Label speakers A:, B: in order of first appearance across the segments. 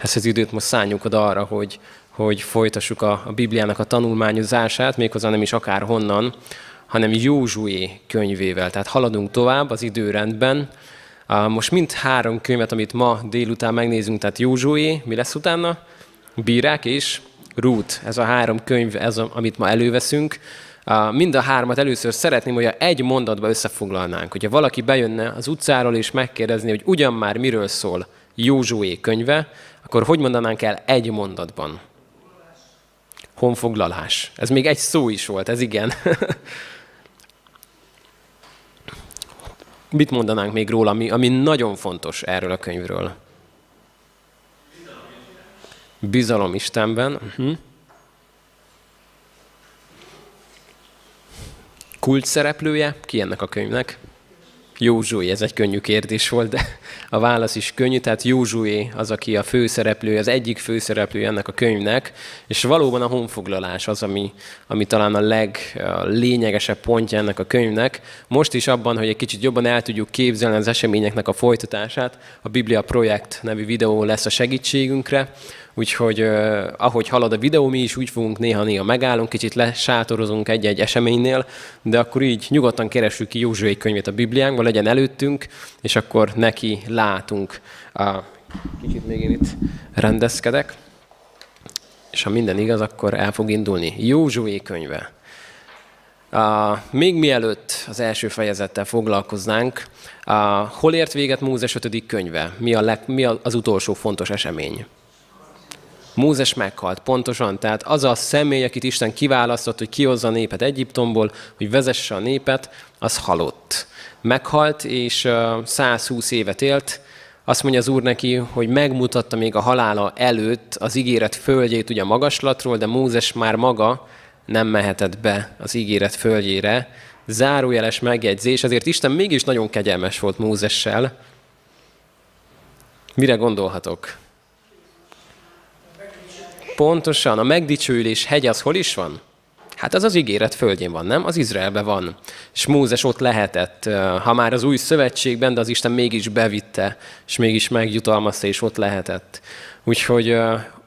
A: ezt az időt most szálljuk oda arra, hogy, hogy folytassuk a, a Bibliának a tanulmányozását, méghozzá nem is akár honnan, hanem Józsué könyvével. Tehát haladunk tovább az időrendben. Most mind három könyvet, amit ma délután megnézünk, tehát Józsué, mi lesz utána? Bírák és Rút. Ez a három könyv, ez a, amit ma előveszünk. Mind a hármat először szeretném, hogy egy mondatba összefoglalnánk. Hogyha valaki bejönne az utcáról és megkérdezni, hogy ugyan már miről szól Józsué könyve, akkor hogy mondanánk el egy mondatban? Honfoglalás. Ez még egy szó is volt, ez igen. Mit mondanánk még róla, ami, ami nagyon fontos erről a könyvről? Bizalom Istenben. Uh-huh. Kult szereplője? Ki ennek a könyvnek? Józsué, ez egy könnyű kérdés volt, de a válasz is könnyű, tehát Józsué az, aki a főszereplő, az egyik főszereplő ennek a könyvnek, és valóban a honfoglalás az, ami, ami talán a leglényegesebb pontja ennek a könyvnek. Most is abban, hogy egy kicsit jobban el tudjuk képzelni az eseményeknek a folytatását, a Biblia Projekt nevű videó lesz a segítségünkre, Úgyhogy uh, ahogy halad a videó, mi is úgy fogunk néha-néha megállunk, kicsit lesátorozunk egy-egy eseménynél, de akkor így nyugodtan keressük ki Józsué könyvét a Bibliánkban, legyen előttünk, és akkor neki látunk. Uh, kicsit még én itt rendezkedek. És ha minden igaz, akkor el fog indulni. Józsué könyve. Uh, még mielőtt az első fejezettel foglalkoznánk, uh, hol ért véget Mózes 5. könyve? Mi, a leg, mi az utolsó fontos esemény? Mózes meghalt, pontosan. Tehát az a személy, akit Isten kiválasztott, hogy kihozza a népet Egyiptomból, hogy vezesse a népet, az halott. Meghalt, és 120 évet élt. Azt mondja az Úr neki, hogy megmutatta még a halála előtt az ígéret földjét ugye a magaslatról, de Mózes már maga nem mehetett be az ígéret földjére. Zárójeles megjegyzés, ezért Isten mégis nagyon kegyelmes volt Mózessel. Mire gondolhatok? Pontosan, a megdicsőülés hegy az hol is van? Hát az az ígéret földjén van, nem? Az Izraelben van. És Mózes ott lehetett, ha már az új szövetségben, de az Isten mégis bevitte, és mégis megjutalmazta, és ott lehetett. Úgyhogy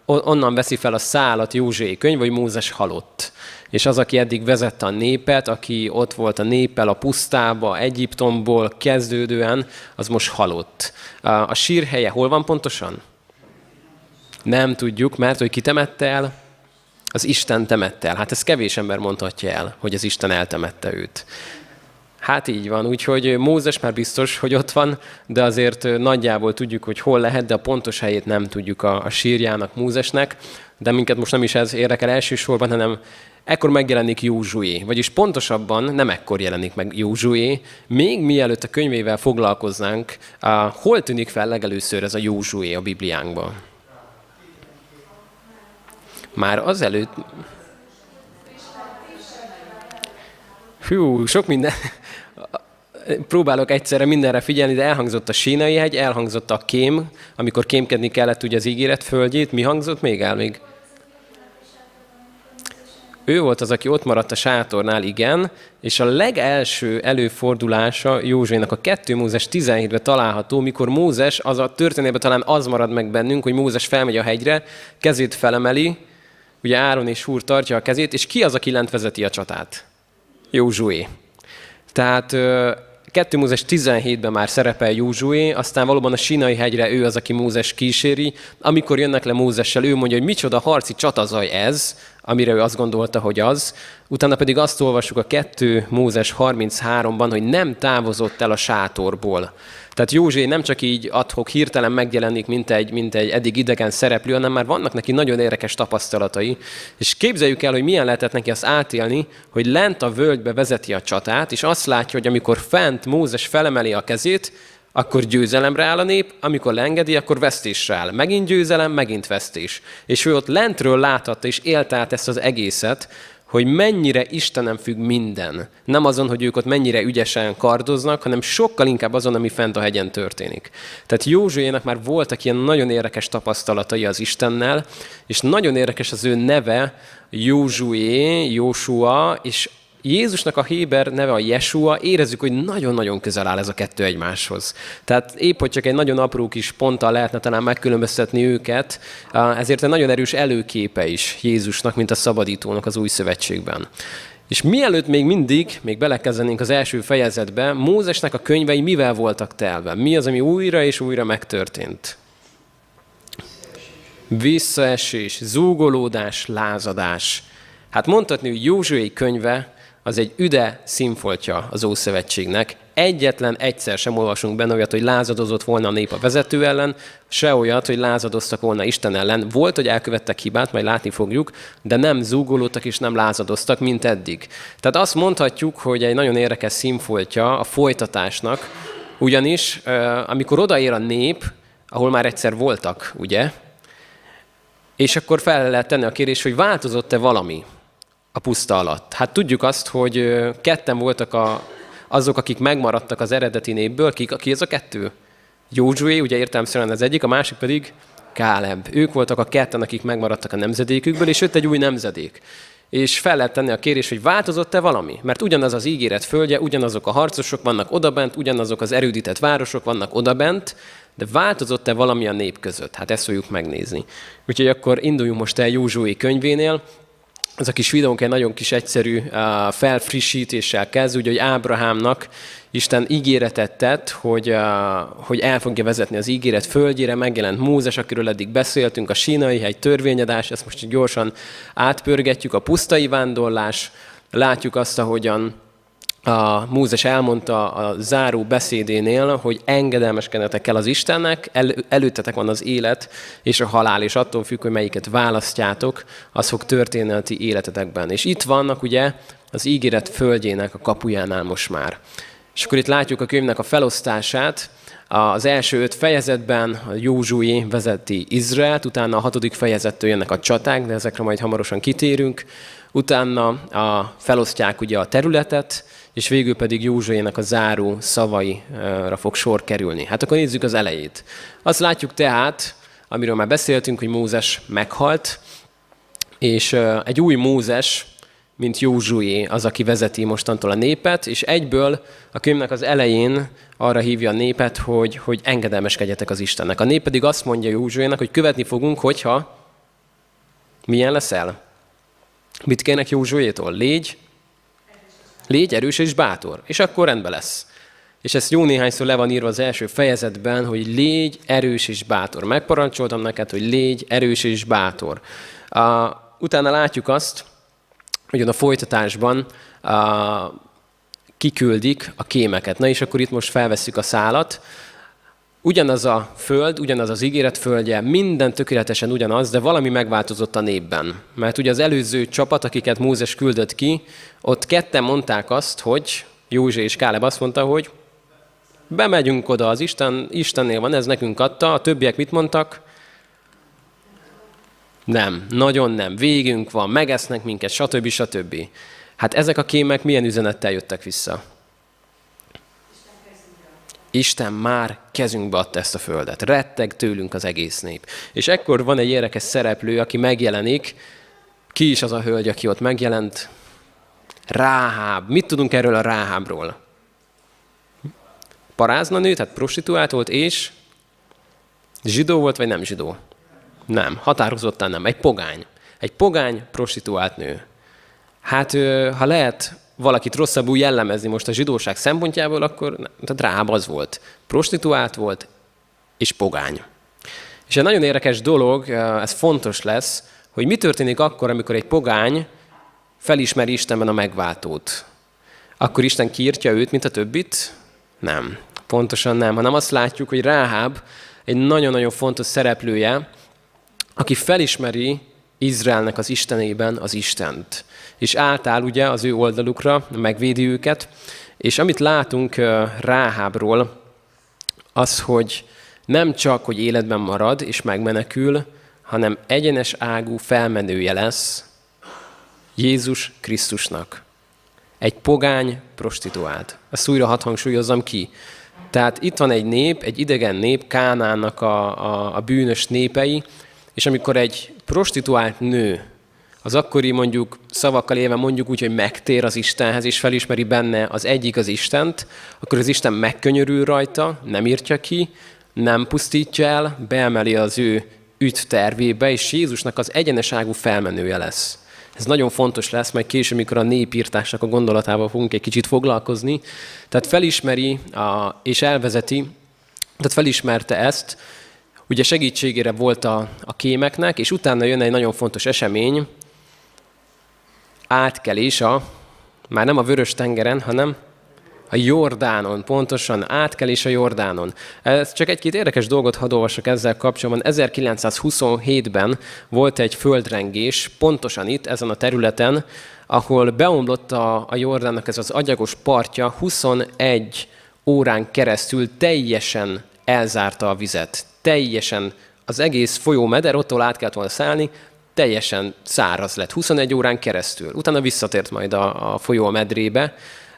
A: onnan veszi fel a szálat Józsé könyv, hogy Mózes halott. És az, aki eddig vezette a népet, aki ott volt a néppel a pusztába, Egyiptomból kezdődően, az most halott. A sírhelye hol van pontosan? Nem tudjuk, mert hogy ki temette el? Az Isten temette el. Hát ez kevés ember mondhatja el, hogy az Isten eltemette őt. Hát így van, úgyhogy Mózes már biztos, hogy ott van, de azért nagyjából tudjuk, hogy hol lehet, de a pontos helyét nem tudjuk a, a sírjának Mózesnek. De minket most nem is ez érdekel elsősorban, hanem ekkor megjelenik Józsué, vagyis pontosabban nem ekkor jelenik meg Józsué, még mielőtt a könyvével foglalkoznánk, hol tűnik fel legelőször ez a Józsué a Bibliánkban? Már azelőtt... Hú, sok minden... Próbálok egyszerre mindenre figyelni, de elhangzott a sínai hegy, elhangzott a kém, amikor kémkedni kellett ugye az ígéret földjét. Mi hangzott még el még? Ő volt az, aki ott maradt a sátornál, igen, és a legelső előfordulása Józsénak a 2 Mózes 17-ben található, mikor Mózes, az a történetben talán az marad meg bennünk, hogy Mózes felmegy a hegyre, kezét felemeli, ugye Áron és Húr tartja a kezét, és ki az, aki lent vezeti a csatát? Józsué. Tehát 2 Mózes 17-ben már szerepel Józsué, aztán valóban a Sinai hegyre ő az, aki Mózes kíséri. Amikor jönnek le Mózessel, ő mondja, hogy micsoda harci csatazaj ez, amire ő azt gondolta, hogy az. Utána pedig azt olvassuk a 2 Mózes 33-ban, hogy nem távozott el a sátorból. Tehát Józsé nem csak így adhok hirtelen megjelenik, mint egy, mint egy eddig idegen szereplő, hanem már vannak neki nagyon érdekes tapasztalatai. És képzeljük el, hogy milyen lehetett neki azt átélni, hogy lent a völgybe vezeti a csatát, és azt látja, hogy amikor fent Mózes felemeli a kezét, akkor győzelemre áll a nép, amikor leengedi, akkor vesztésre áll. Megint győzelem, megint vesztés. És ő ott lentről láthatta és élt át ezt az egészet, hogy mennyire Istenem függ minden. Nem azon, hogy ők ott mennyire ügyesen kardoznak, hanem sokkal inkább azon, ami fent a hegyen történik. Tehát Józsuének már voltak ilyen nagyon érdekes tapasztalatai az Istennel, és nagyon érdekes az ő neve, Józsué, Jósua, és Jézusnak a Héber neve a Jesua, érezzük, hogy nagyon-nagyon közel áll ez a kettő egymáshoz. Tehát épp, hogy csak egy nagyon apró kis ponttal lehetne talán megkülönböztetni őket, ezért egy nagyon erős előképe is Jézusnak, mint a szabadítónak az új szövetségben. És mielőtt még mindig, még belekezdenénk az első fejezetbe, Mózesnek a könyvei mivel voltak telve? Mi az, ami újra és újra megtörtént? Visszaesés, zúgolódás, lázadás. Hát mondhatni, hogy Józsué könyve az egy üde színfoltja az Ószövetségnek. Egyetlen egyszer sem olvasunk benne olyat, hogy lázadozott volna a nép a vezető ellen, se olyat, hogy lázadoztak volna Isten ellen. Volt, hogy elkövettek hibát, majd látni fogjuk, de nem zúgolódtak és nem lázadoztak, mint eddig. Tehát azt mondhatjuk, hogy egy nagyon érdekes színfoltja a folytatásnak, ugyanis amikor odaér a nép, ahol már egyszer voltak, ugye, és akkor fel lehet tenni a kérdés, hogy változott-e valami a puszta alatt. Hát tudjuk azt, hogy ketten voltak a, azok, akik megmaradtak az eredeti népből. Ki, ki ez a kettő? Józsué, ugye értelmszerűen az egyik, a másik pedig Káleb. Ők voltak a ketten, akik megmaradtak a nemzedékükből, és jött egy új nemzedék. És fel lehet tenni a kérés, hogy változott-e valami? Mert ugyanaz az ígéret földje, ugyanazok a harcosok vannak odabent, ugyanazok az erődített városok vannak odabent, de változott-e valami a nép között? Hát ezt fogjuk megnézni. Úgyhogy akkor induljunk most el Józsué könyvénél, ez a kis videónk egy nagyon kis egyszerű felfrissítéssel kezd, ugye, hogy Ábrahámnak Isten ígéretet tett, hogy, hogy el fogja vezetni az ígéret földjére, megjelent Mózes, akiről eddig beszéltünk, a sínai hegy törvényedás, ezt most gyorsan átpörgetjük, a pusztai vándorlás, látjuk azt, ahogyan a Mózes elmondta a záró beszédénél, hogy engedelmeskedetek el az Istennek, el, előttetek van az élet és a halál, és attól függ, hogy melyiket választjátok, az fog történni a ti életetekben. És itt vannak ugye az ígéret földjének a kapujánál most már. És akkor itt látjuk a könyvnek a felosztását, az első öt fejezetben a Józsué vezeti Izraelt, utána a hatodik fejezettől jönnek a csaták, de ezekre majd hamarosan kitérünk. Utána a, felosztják ugye a területet, és végül pedig Józsuének a záró szavaira fog sor kerülni. Hát akkor nézzük az elejét. Azt látjuk tehát, amiről már beszéltünk, hogy Mózes meghalt, és egy új Mózes, mint Józsué, az, aki vezeti mostantól a népet, és egyből a könyvnek az elején arra hívja a népet, hogy, hogy engedelmeskedjetek az Istennek. A nép pedig azt mondja Józsuének, hogy követni fogunk, hogyha milyen leszel? Mit kérnek Józsuétól? Légy Légy erős és bátor, és akkor rendben lesz. És ezt jó néhányszor le van írva az első fejezetben, hogy légy erős és bátor. Megparancsoltam neked, hogy légy erős és bátor. Uh, utána látjuk azt, hogy a folytatásban uh, kiküldik a kémeket. Na és akkor itt most felvesszük a szálat. Ugyanaz a föld, ugyanaz az ígéret földje, minden tökéletesen ugyanaz, de valami megváltozott a népben. Mert ugye az előző csapat, akiket Mózes küldött ki, ott ketten mondták azt, hogy József és Káleb azt mondta, hogy bemegyünk oda, az Isten, Istennél van, ez nekünk adta, a többiek mit mondtak? Nem, nagyon nem, végünk van, megesznek minket, stb. stb. Hát ezek a kémek milyen üzenettel jöttek vissza? Isten már kezünkbe adta ezt a földet. Retteg tőlünk az egész nép. És ekkor van egy érdekes szereplő, aki megjelenik. Ki is az a hölgy, aki ott megjelent? Ráháb. Mit tudunk erről a Ráhábról? Parázna nő, tehát prostituált volt, és zsidó volt, vagy nem zsidó? Nem, határozottan nem. Egy pogány. Egy pogány prostituált nő. Hát, ha lehet valakit rosszabbul jellemezni most a zsidóság szempontjából, akkor tehát Ráháb az volt. Prostituált volt, és pogány. És egy nagyon érdekes dolog, ez fontos lesz, hogy mi történik akkor, amikor egy pogány felismeri Istenben a megváltót. Akkor Isten kiírtja őt, mint a többit? Nem. Pontosan nem, hanem azt látjuk, hogy Ráháb egy nagyon-nagyon fontos szereplője, aki felismeri Izraelnek az Istenében az Istent és átáll ugye az ő oldalukra, megvédi őket, és amit látunk Ráhábról, az, hogy nem csak, hogy életben marad és megmenekül, hanem egyenes ágú felmenője lesz Jézus Krisztusnak. Egy pogány prostituált. Ezt újra hat hangsúlyozzam ki. Tehát itt van egy nép, egy idegen nép, Kánának a, a, a bűnös népei, és amikor egy prostituált nő az akkori mondjuk szavakkal éve mondjuk úgy, hogy megtér az Istenhez, és felismeri benne az egyik az Istent, akkor az Isten megkönyörül rajta, nem írtja ki, nem pusztítja el, beemeli az ő üt tervébe, és Jézusnak az egyeneságú felmenője lesz. Ez nagyon fontos lesz, majd később, amikor a népírtásnak a gondolatával fogunk egy kicsit foglalkozni. Tehát felismeri a, és elvezeti, tehát felismerte ezt, ugye segítségére volt a, a kémeknek, és utána jön egy nagyon fontos esemény, átkelés a, már nem a Vörös tengeren, hanem a Jordánon, pontosan átkelés a Jordánon. Ez csak egy-két érdekes dolgot hadd olvasok ezzel kapcsolatban. 1927-ben volt egy földrengés, pontosan itt, ezen a területen, ahol beomlott a, a Jordánnak ez az agyagos partja, 21 órán keresztül teljesen elzárta a vizet. Teljesen az egész folyómeder, ottól át kellett volna szállni, teljesen száraz lett, 21 órán keresztül. Utána visszatért majd a, a folyó a medrébe,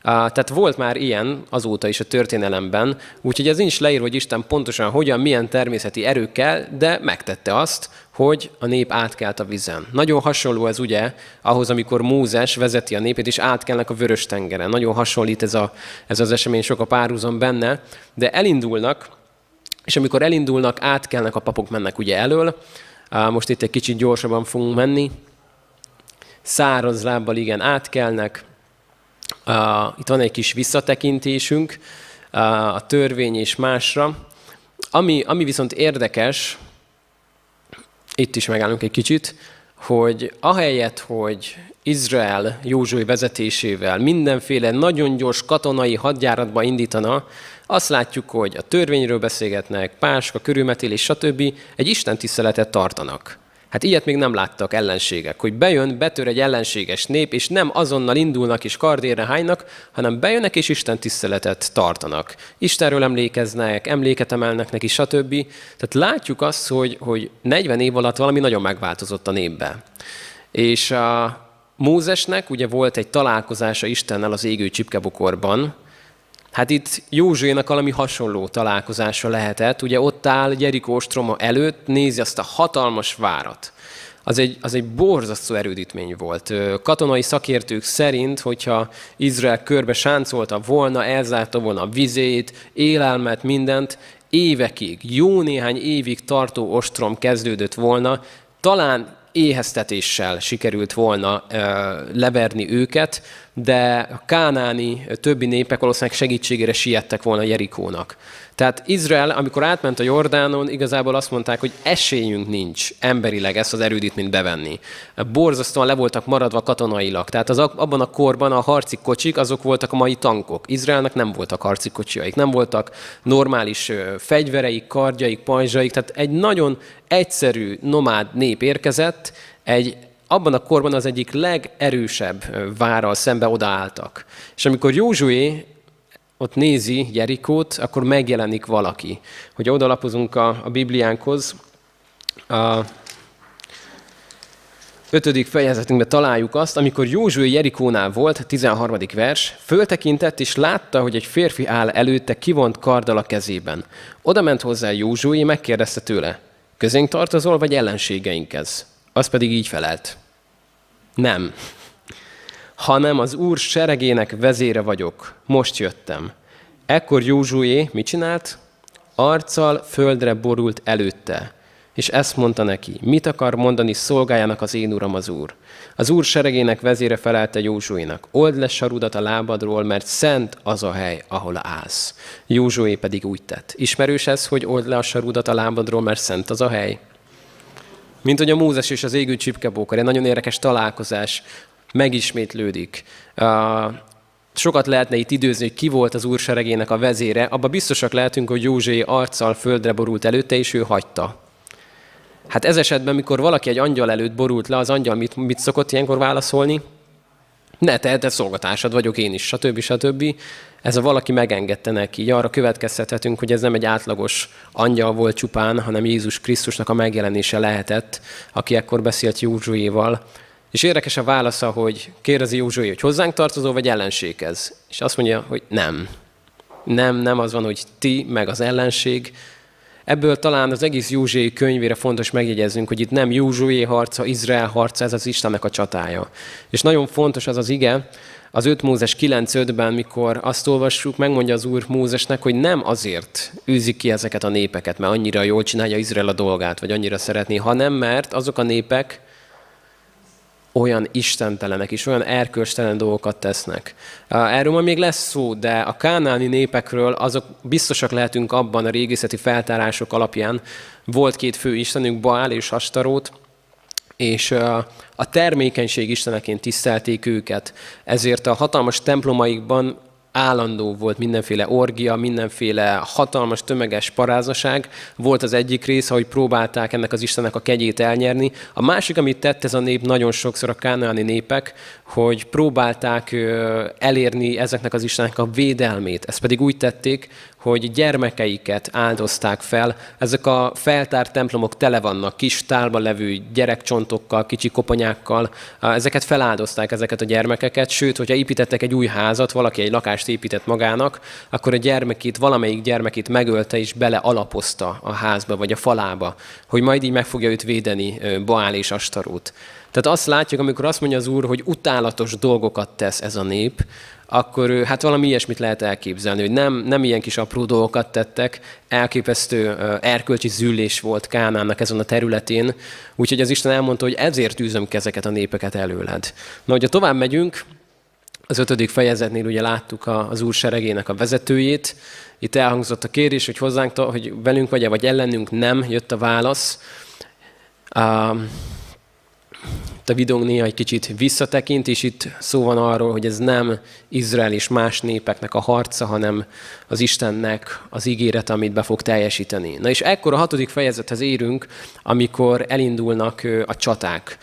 A: tehát volt már ilyen azóta is a történelemben, úgyhogy ez nincs leírva, hogy Isten pontosan hogyan, milyen természeti erőkkel, de megtette azt, hogy a nép átkelt a vizen. Nagyon hasonló ez ugye ahhoz, amikor Mózes vezeti a népét, és átkelnek a vörös tengeren. Nagyon hasonlít ez, a, ez az esemény, sok a párhuzam benne, de elindulnak, és amikor elindulnak, átkelnek, a papok mennek ugye elől. Most itt egy kicsit gyorsabban fogunk menni. Száraz lábbal igen átkelnek, itt van egy kis visszatekintésünk a törvény és másra. Ami, ami viszont érdekes, itt is megállunk egy kicsit, hogy ahelyett, hogy Izrael Józsué vezetésével mindenféle nagyon gyors katonai hadjáratba indítana, azt látjuk, hogy a törvényről beszélgetnek, páska, körülmetélés, stb. egy Isten tiszteletet tartanak. Hát ilyet még nem láttak ellenségek, hogy bejön, betör egy ellenséges nép, és nem azonnal indulnak és kardérre hánynak, hanem bejönnek és Isten tiszteletet tartanak. Istenről emlékeznek, emléket emelnek neki, stb. Tehát látjuk azt, hogy, hogy 40 év alatt valami nagyon megváltozott a népbe. És a Mózesnek ugye volt egy találkozása Istennel az égő csipkebukorban, Hát itt Józsuénak valami hasonló találkozása lehetett. Ugye ott áll Jerikó ostroma előtt, nézi azt a hatalmas várat. Az egy, az egy borzasztó erődítmény volt. Katonai szakértők szerint, hogyha Izrael körbe sáncolta volna, elzárta volna a vizét, élelmet, mindent, évekig, jó néhány évig tartó ostrom kezdődött volna, talán éheztetéssel sikerült volna leverni őket, de a kánáni többi népek valószínűleg segítségére siettek volna Jerikónak. Tehát Izrael, amikor átment a Jordánon, igazából azt mondták, hogy esélyünk nincs emberileg ezt az erődítményt bevenni. Borzasztóan le voltak maradva katonailag. Tehát az, abban a korban a harci kocsik, azok voltak a mai tankok. Izraelnek nem voltak harci kocsiaik, nem voltak normális fegyvereik, kardjaik, pajzsaik. Tehát egy nagyon egyszerű nomád nép érkezett, egy abban a korban az egyik legerősebb várral szembe odaálltak. És amikor Józsué ott nézi Jerikót, akkor megjelenik valaki. Hogy odalapozunk a, a Bibliánkhoz, a ötödik fejezetünkben találjuk azt, amikor Józsué Jerikónál volt, 13. vers, föltekintett és látta, hogy egy férfi áll előtte kivont karddal a kezében. Oda ment hozzá Józsué, megkérdezte tőle, közénk tartozol, vagy ellenségeinkhez? Az pedig így felelt. Nem hanem az Úr seregének vezére vagyok. Most jöttem. Ekkor Józsué mit csinált? Arccal földre borult előtte. És ezt mondta neki, mit akar mondani szolgájának az én uram az Úr. Az Úr seregének vezére felelte Józsuénak, old le sarudat a lábadról, mert szent az a hely, ahol állsz. Józsué pedig úgy tett. Ismerős ez, hogy old le a sarudat a lábadról, mert szent az a hely? Mint hogy a Mózes és az égő csipkebókar, egy nagyon érdekes találkozás megismétlődik. Sokat lehetne itt időzni, hogy ki volt az úr seregének a vezére. Abba biztosak lehetünk, hogy Józsé arccal földre borult előtte, és ő hagyta. Hát ez esetben, mikor valaki egy angyal előtt borult le, az angyal mit, mit szokott ilyenkor válaszolni? Ne, te, te szolgatásod vagyok én is, stb. stb. Ez a valaki megengedte neki. Így arra következtethetünk, hogy ez nem egy átlagos angyal volt csupán, hanem Jézus Krisztusnak a megjelenése lehetett, aki ekkor beszélt Józsuéval, és érdekes a válasza, hogy kérdezi Józsué, hogy hozzánk tartozó, vagy ellenséghez. És azt mondja, hogy nem. Nem, nem az van, hogy ti, meg az ellenség. Ebből talán az egész Józsué könyvére fontos megjegyeznünk, hogy itt nem Józsué harca, Izrael harca, ez az Istennek a csatája. És nagyon fontos az az ige, az 5 Mózes 9.5-ben, mikor azt olvassuk, megmondja az Úr Mózesnek, hogy nem azért űzik ki ezeket a népeket, mert annyira jól csinálja Izrael a dolgát, vagy annyira szeretné, hanem mert azok a népek olyan istentelenek és olyan erkölcstelen dolgokat tesznek. Erről majd még lesz szó, de a kánáni népekről azok biztosak lehetünk abban a régészeti feltárások alapján. Volt két fő istenünk, Baál és Astarót, és a termékenység isteneként tisztelték őket. Ezért a hatalmas templomaikban állandó volt mindenféle orgia, mindenféle hatalmas tömeges parázaság. Volt az egyik része, hogy próbálták ennek az Istennek a kegyét elnyerni. A másik, amit tett ez a nép nagyon sokszor, a kánaáni népek, hogy próbálták elérni ezeknek az Istennek a védelmét. Ezt pedig úgy tették, hogy gyermekeiket áldozták fel. Ezek a feltárt templomok tele vannak kis tálba levő gyerekcsontokkal, kicsi koponyákkal. Ezeket feláldozták, ezeket a gyermekeket, sőt, hogyha építettek egy új házat, valaki egy lakást épített magának, akkor a gyermekét, valamelyik gyermekét megölte és bele alapozta a házba vagy a falába, hogy majd így meg fogja őt védeni Baál és Astarót. Tehát azt látjuk, amikor azt mondja az Úr, hogy utálatos dolgokat tesz ez a nép, akkor hát valami ilyesmit lehet elképzelni, hogy nem, nem ilyen kis apró dolgokat tettek, elképesztő erkölcsi züllés volt Kánánnak ezen a területén, úgyhogy az Isten elmondta, hogy ezért űzöm kezeket a népeket előled. Na, hogyha tovább megyünk, az ötödik fejezetnél ugye láttuk az úr seregének a vezetőjét, itt elhangzott a kérdés, hogy hozzánk, hogy velünk vagy-e, vagy ellenünk nem, jött a válasz a videónk néha egy kicsit visszatekint, és itt szó van arról, hogy ez nem Izrael és más népeknek a harca, hanem az Istennek az ígéret, amit be fog teljesíteni. Na és ekkor a hatodik fejezethez érünk, amikor elindulnak a csaták.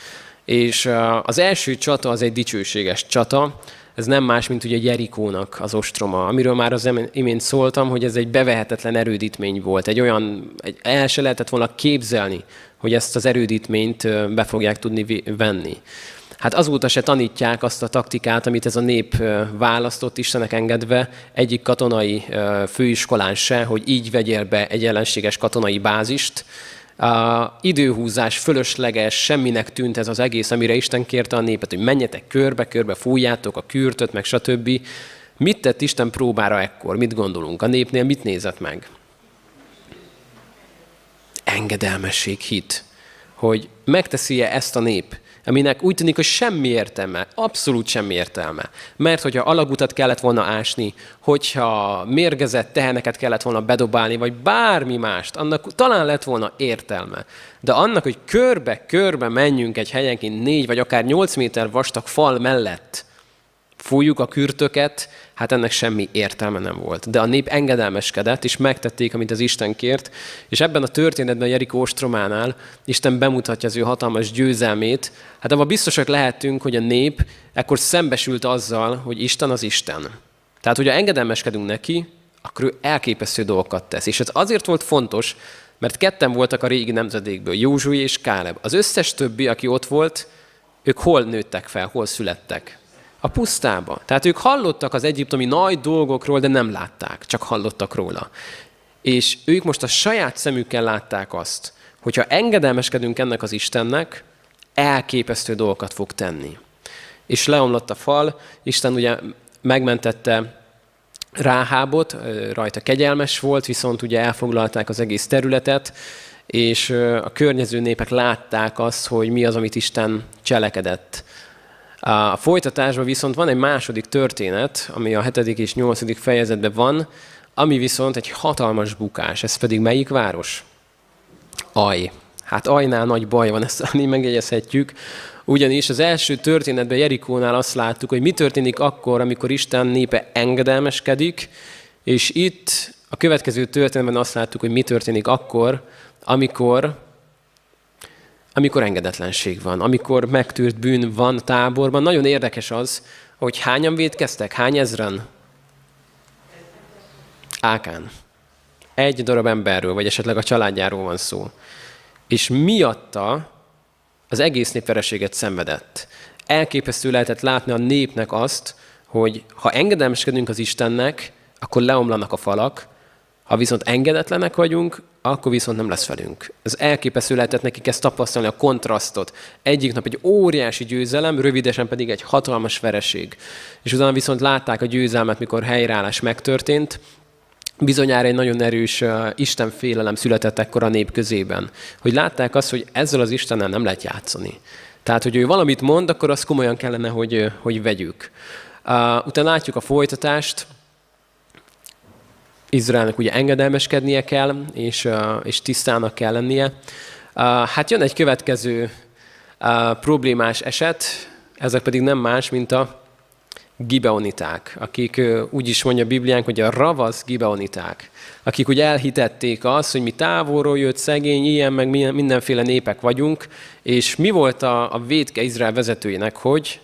A: És az első csata az egy dicsőséges csata, ez nem más, mint ugye Jerikónak az ostroma, amiről már az imént szóltam, hogy ez egy bevehetetlen erődítmény volt. Egy olyan, egy, el se lehetett volna képzelni, hogy ezt az erődítményt be fogják tudni venni. Hát azóta se tanítják azt a taktikát, amit ez a nép választott Istenek engedve, egyik katonai főiskolán se, hogy így vegyél be egy ellenséges katonai bázist. A időhúzás fölösleges, semminek tűnt ez az egész, amire Isten kérte a népet, hogy menjetek körbe, körbe fújjátok a kürtöt, meg stb. Mit tett Isten próbára ekkor? Mit gondolunk? A népnél mit nézett meg? Engedelmesség, hit. Hogy megteszi-e ezt a nép, aminek úgy tűnik, hogy semmi értelme, abszolút semmi értelme. Mert hogyha alagutat kellett volna ásni, hogyha mérgezett teheneket kellett volna bedobálni, vagy bármi mást, annak talán lett volna értelme. De annak, hogy körbe-körbe menjünk egy helyenként négy vagy akár nyolc méter vastag fal mellett, fújjuk a kürtöket, hát ennek semmi értelme nem volt. De a nép engedelmeskedett, és megtették, amit az Isten kért, és ebben a történetben Jerikó ostrománál Isten bemutatja az ő hatalmas győzelmét. Hát abban biztosak lehetünk, hogy a nép ekkor szembesült azzal, hogy Isten az Isten. Tehát, hogyha engedelmeskedünk neki, akkor ő elképesztő dolgokat tesz. És ez azért volt fontos, mert ketten voltak a régi nemzedékből, Józsui és Káleb. Az összes többi, aki ott volt, ők hol nőttek fel, hol születtek? A pusztába. Tehát ők hallottak az egyiptomi nagy dolgokról, de nem látták, csak hallottak róla. És ők most a saját szemükkel látták azt, hogyha engedelmeskedünk ennek az Istennek, elképesztő dolgokat fog tenni. És leomlott a fal, Isten ugye megmentette Ráhábot, rajta kegyelmes volt, viszont ugye elfoglalták az egész területet, és a környező népek látták azt, hogy mi az, amit Isten cselekedett a folytatásban viszont van egy második történet, ami a hetedik és nyolcadik fejezetben van, ami viszont egy hatalmas bukás. Ez pedig melyik város? Aj. Hát Ajnál nagy baj van, ezt mi megjegyezhetjük. Ugyanis az első történetben Jerikónál azt láttuk, hogy mi történik akkor, amikor Isten népe engedelmeskedik, és itt a következő történetben azt láttuk, hogy mi történik akkor, amikor amikor engedetlenség van, amikor megtűrt bűn van táborban. Nagyon érdekes az, hogy hányan védkeztek, hány ezren? Ákán. Egy darab emberről, vagy esetleg a családjáról van szó. És miatta az egész nép vereséget szenvedett. Elképesztő lehetett látni a népnek azt, hogy ha engedelmeskedünk az Istennek, akkor leomlanak a falak, ha viszont engedetlenek vagyunk, akkor viszont nem lesz velünk. Ez elképesztő lehetett nekik ezt tapasztalni, a kontrasztot. Egyik nap egy óriási győzelem, rövidesen pedig egy hatalmas vereség. És utána viszont látták a győzelmet, mikor helyreállás megtörtént, bizonyára egy nagyon erős uh, Isten félelem született ekkor a nép közében. Hogy látták azt, hogy ezzel az Istennel nem lehet játszani. Tehát, hogy ő valamit mond, akkor azt komolyan kellene, hogy, hogy vegyük. Uh, utána látjuk a folytatást, Izraelnek ugye engedelmeskednie kell, és, és tisztának kell lennie. Hát jön egy következő problémás eset, ezek pedig nem más, mint a gibeoniták, akik úgy is mondja a Bibliánk, hogy a ravasz gibeoniták, akik úgy elhitették azt, hogy mi távolról jött szegény, ilyen, meg mindenféle népek vagyunk, és mi volt a, a védke Izrael vezetőjének, hogy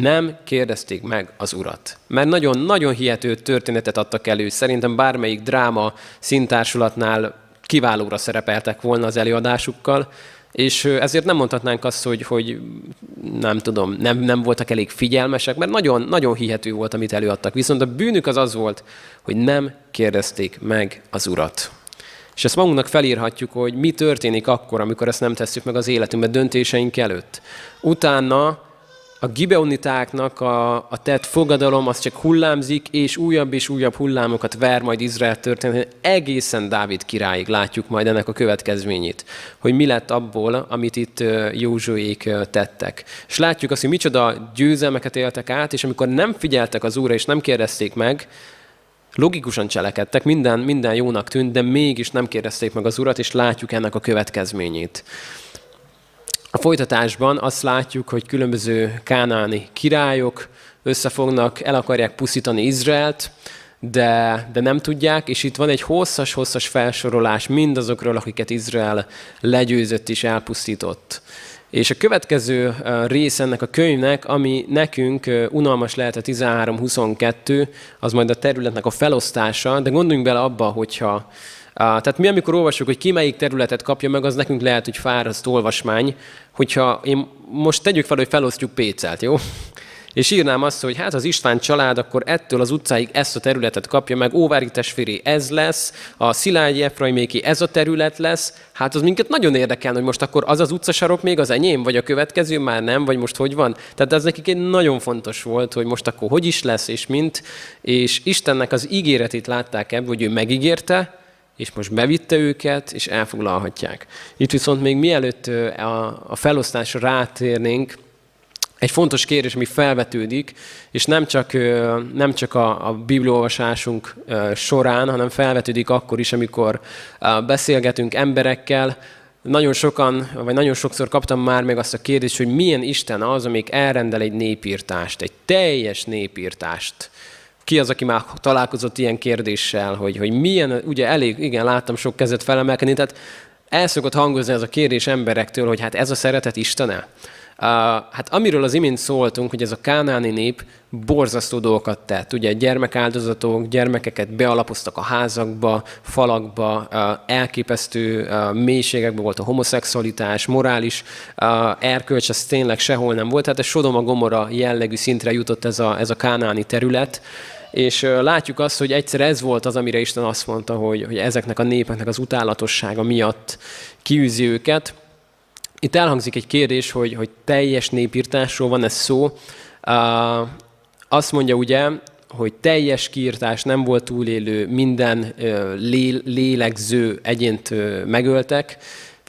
A: nem kérdezték meg az urat. Mert nagyon-nagyon hihető történetet adtak elő. Szerintem bármelyik dráma szintársulatnál kiválóra szerepeltek volna az előadásukkal, és ezért nem mondhatnánk azt, hogy, hogy nem tudom, nem, nem voltak elég figyelmesek, mert nagyon, nagyon hihető volt, amit előadtak. Viszont a bűnük az az volt, hogy nem kérdezték meg az urat. És ezt magunknak felírhatjuk, hogy mi történik akkor, amikor ezt nem tesszük meg az életünkben döntéseink előtt. Utána a gibeonitáknak a, a tett fogadalom az csak hullámzik, és újabb és újabb hullámokat ver majd Izrael történet. Egészen Dávid királyig látjuk majd ennek a következményét, hogy mi lett abból, amit itt Józsuék tettek. És látjuk azt, hogy micsoda győzelmeket éltek át, és amikor nem figyeltek az Úrra, és nem kérdezték meg, logikusan cselekedtek, minden, minden jónak tűnt, de mégis nem kérdezték meg az Urat, és látjuk ennek a következményét. A folytatásban azt látjuk, hogy különböző kánáni királyok összefognak, el akarják pusztítani Izraelt, de, de nem tudják, és itt van egy hosszas-hosszas felsorolás mindazokról, akiket Izrael legyőzött és elpusztított. És a következő rész ennek a könyvnek, ami nekünk unalmas lehet a 13-22, az majd a területnek a felosztása, de gondoljunk bele abba, hogyha tehát mi, amikor olvasjuk, hogy ki melyik területet kapja meg, az nekünk lehet, hogy fáraszt olvasmány, hogyha én most tegyük fel, hogy felosztjuk Pécelt, jó? És írnám azt, hogy hát az István család akkor ettől az utcáig ezt a területet kapja meg, Óvári testvéré ez lesz, a Szilágyi Efraiméki ez a terület lesz, hát az minket nagyon érdekel, hogy most akkor az az utcasarok még az enyém, vagy a következő már nem, vagy most hogy van. Tehát ez nekik egy nagyon fontos volt, hogy most akkor hogy is lesz, és mint, és Istennek az ígéretét látták ebből, hogy ő megígérte, és most bevitte őket, és elfoglalhatják. Itt viszont még mielőtt a felosztásra rátérnénk, egy fontos kérdés, ami felvetődik, és nem csak, nem csak a, a bibliolvasásunk során, hanem felvetődik akkor is, amikor beszélgetünk emberekkel, nagyon sokan, vagy nagyon sokszor kaptam már meg azt a kérdést, hogy milyen Isten az, amik elrendel egy népírtást, egy teljes népírtást. Ki az, aki már találkozott ilyen kérdéssel, hogy, hogy milyen, ugye elég, igen, láttam sok kezet felemelkedni, tehát el szokott hangozni ez a kérdés emberektől, hogy hát ez a szeretet Istene. Uh, hát amiről az imént szóltunk, hogy ez a kánáni nép borzasztó dolgokat tett. Ugye gyermekáldozatok, gyermekeket bealapoztak a házakba, falakba, uh, elképesztő uh, mélységekben volt a homoszexualitás, morális erkölcs, ez tényleg sehol nem volt. Tehát ez Sodoma Gomora jellegű szintre jutott ez a, ez a kánáni terület. És látjuk azt, hogy egyszer ez volt az, amire Isten azt mondta, hogy, hogy ezeknek a népeknek az utálatossága miatt kiűzi őket. Itt elhangzik egy kérdés, hogy, hogy teljes népírtásról van ez szó. Azt mondja ugye, hogy teljes kiirtás nem volt túlélő, minden lélegző egyént megöltek,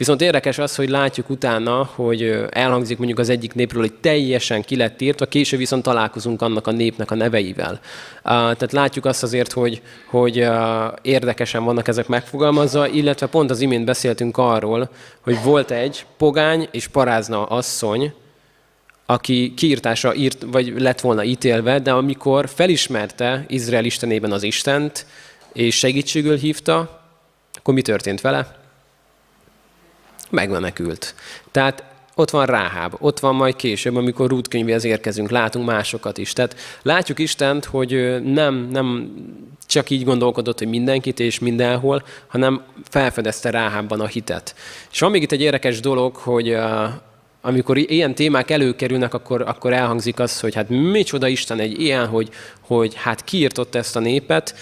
A: Viszont érdekes az, hogy látjuk utána, hogy elhangzik mondjuk az egyik népről, hogy teljesen ki lett írtva, később viszont találkozunk annak a népnek a neveivel. Tehát látjuk azt azért, hogy, hogy érdekesen vannak ezek megfogalmazva, illetve pont az imént beszéltünk arról, hogy volt egy pogány és parázna asszony, aki kiírtásra írt, vagy lett volna ítélve, de amikor felismerte Izrael istenében az Istent, és segítségül hívta, akkor mi történt vele? Megmenekült. Tehát ott van Ráháb, ott van majd később, amikor Rút érkezünk, látunk másokat is. Tehát látjuk Istent, hogy nem, nem csak így gondolkodott, hogy mindenkit és mindenhol, hanem felfedezte Ráhábban a hitet. És van még itt egy érdekes dolog, hogy amikor ilyen témák előkerülnek, akkor, akkor elhangzik az, hogy hát micsoda Isten egy ilyen, hogy, hogy hát kiirtott ezt a népet.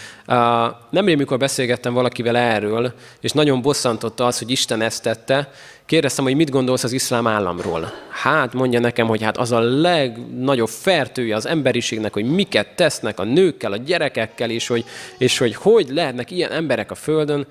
A: Nemrég, mikor beszélgettem valakivel erről, és nagyon bosszantotta az, hogy Isten ezt tette, kérdeztem, hogy mit gondolsz az iszlám államról. Hát mondja nekem, hogy hát az a legnagyobb fertője az emberiségnek, hogy miket tesznek a nőkkel, a gyerekekkel, és hogy, és hogy hogy lehetnek ilyen emberek a Földön.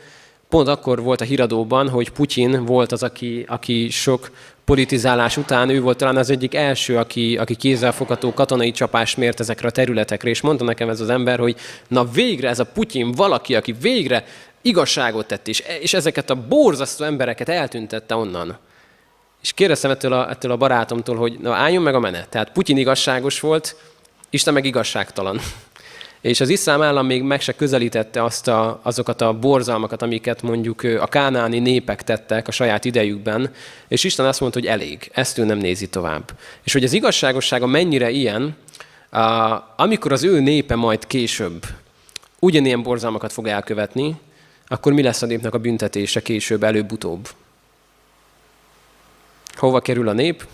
A: Pont akkor volt a híradóban, hogy Putyin volt az, aki, aki sok politizálás után ő volt talán az egyik első, aki, aki kézzelfogható katonai csapást mért ezekre a területekre, és mondta nekem ez az ember, hogy na végre ez a Putyin valaki, aki végre igazságot tett, és, és ezeket a borzasztó embereket eltüntette onnan. És kérdeztem ettől a, ettől a barátomtól, hogy na álljon meg a menet. Tehát Putyin igazságos volt, Isten meg igazságtalan. És az iszlám állam még meg se közelítette azt a, azokat a borzalmakat, amiket mondjuk a kánáni népek tettek a saját idejükben, és Isten azt mondta, hogy elég, ezt ő nem nézi tovább. És hogy az igazságossága mennyire ilyen, amikor az ő népe majd később ugyanilyen borzalmakat fog elkövetni, akkor mi lesz a népnek a büntetése később, előbb-utóbb? Hova kerül a nép?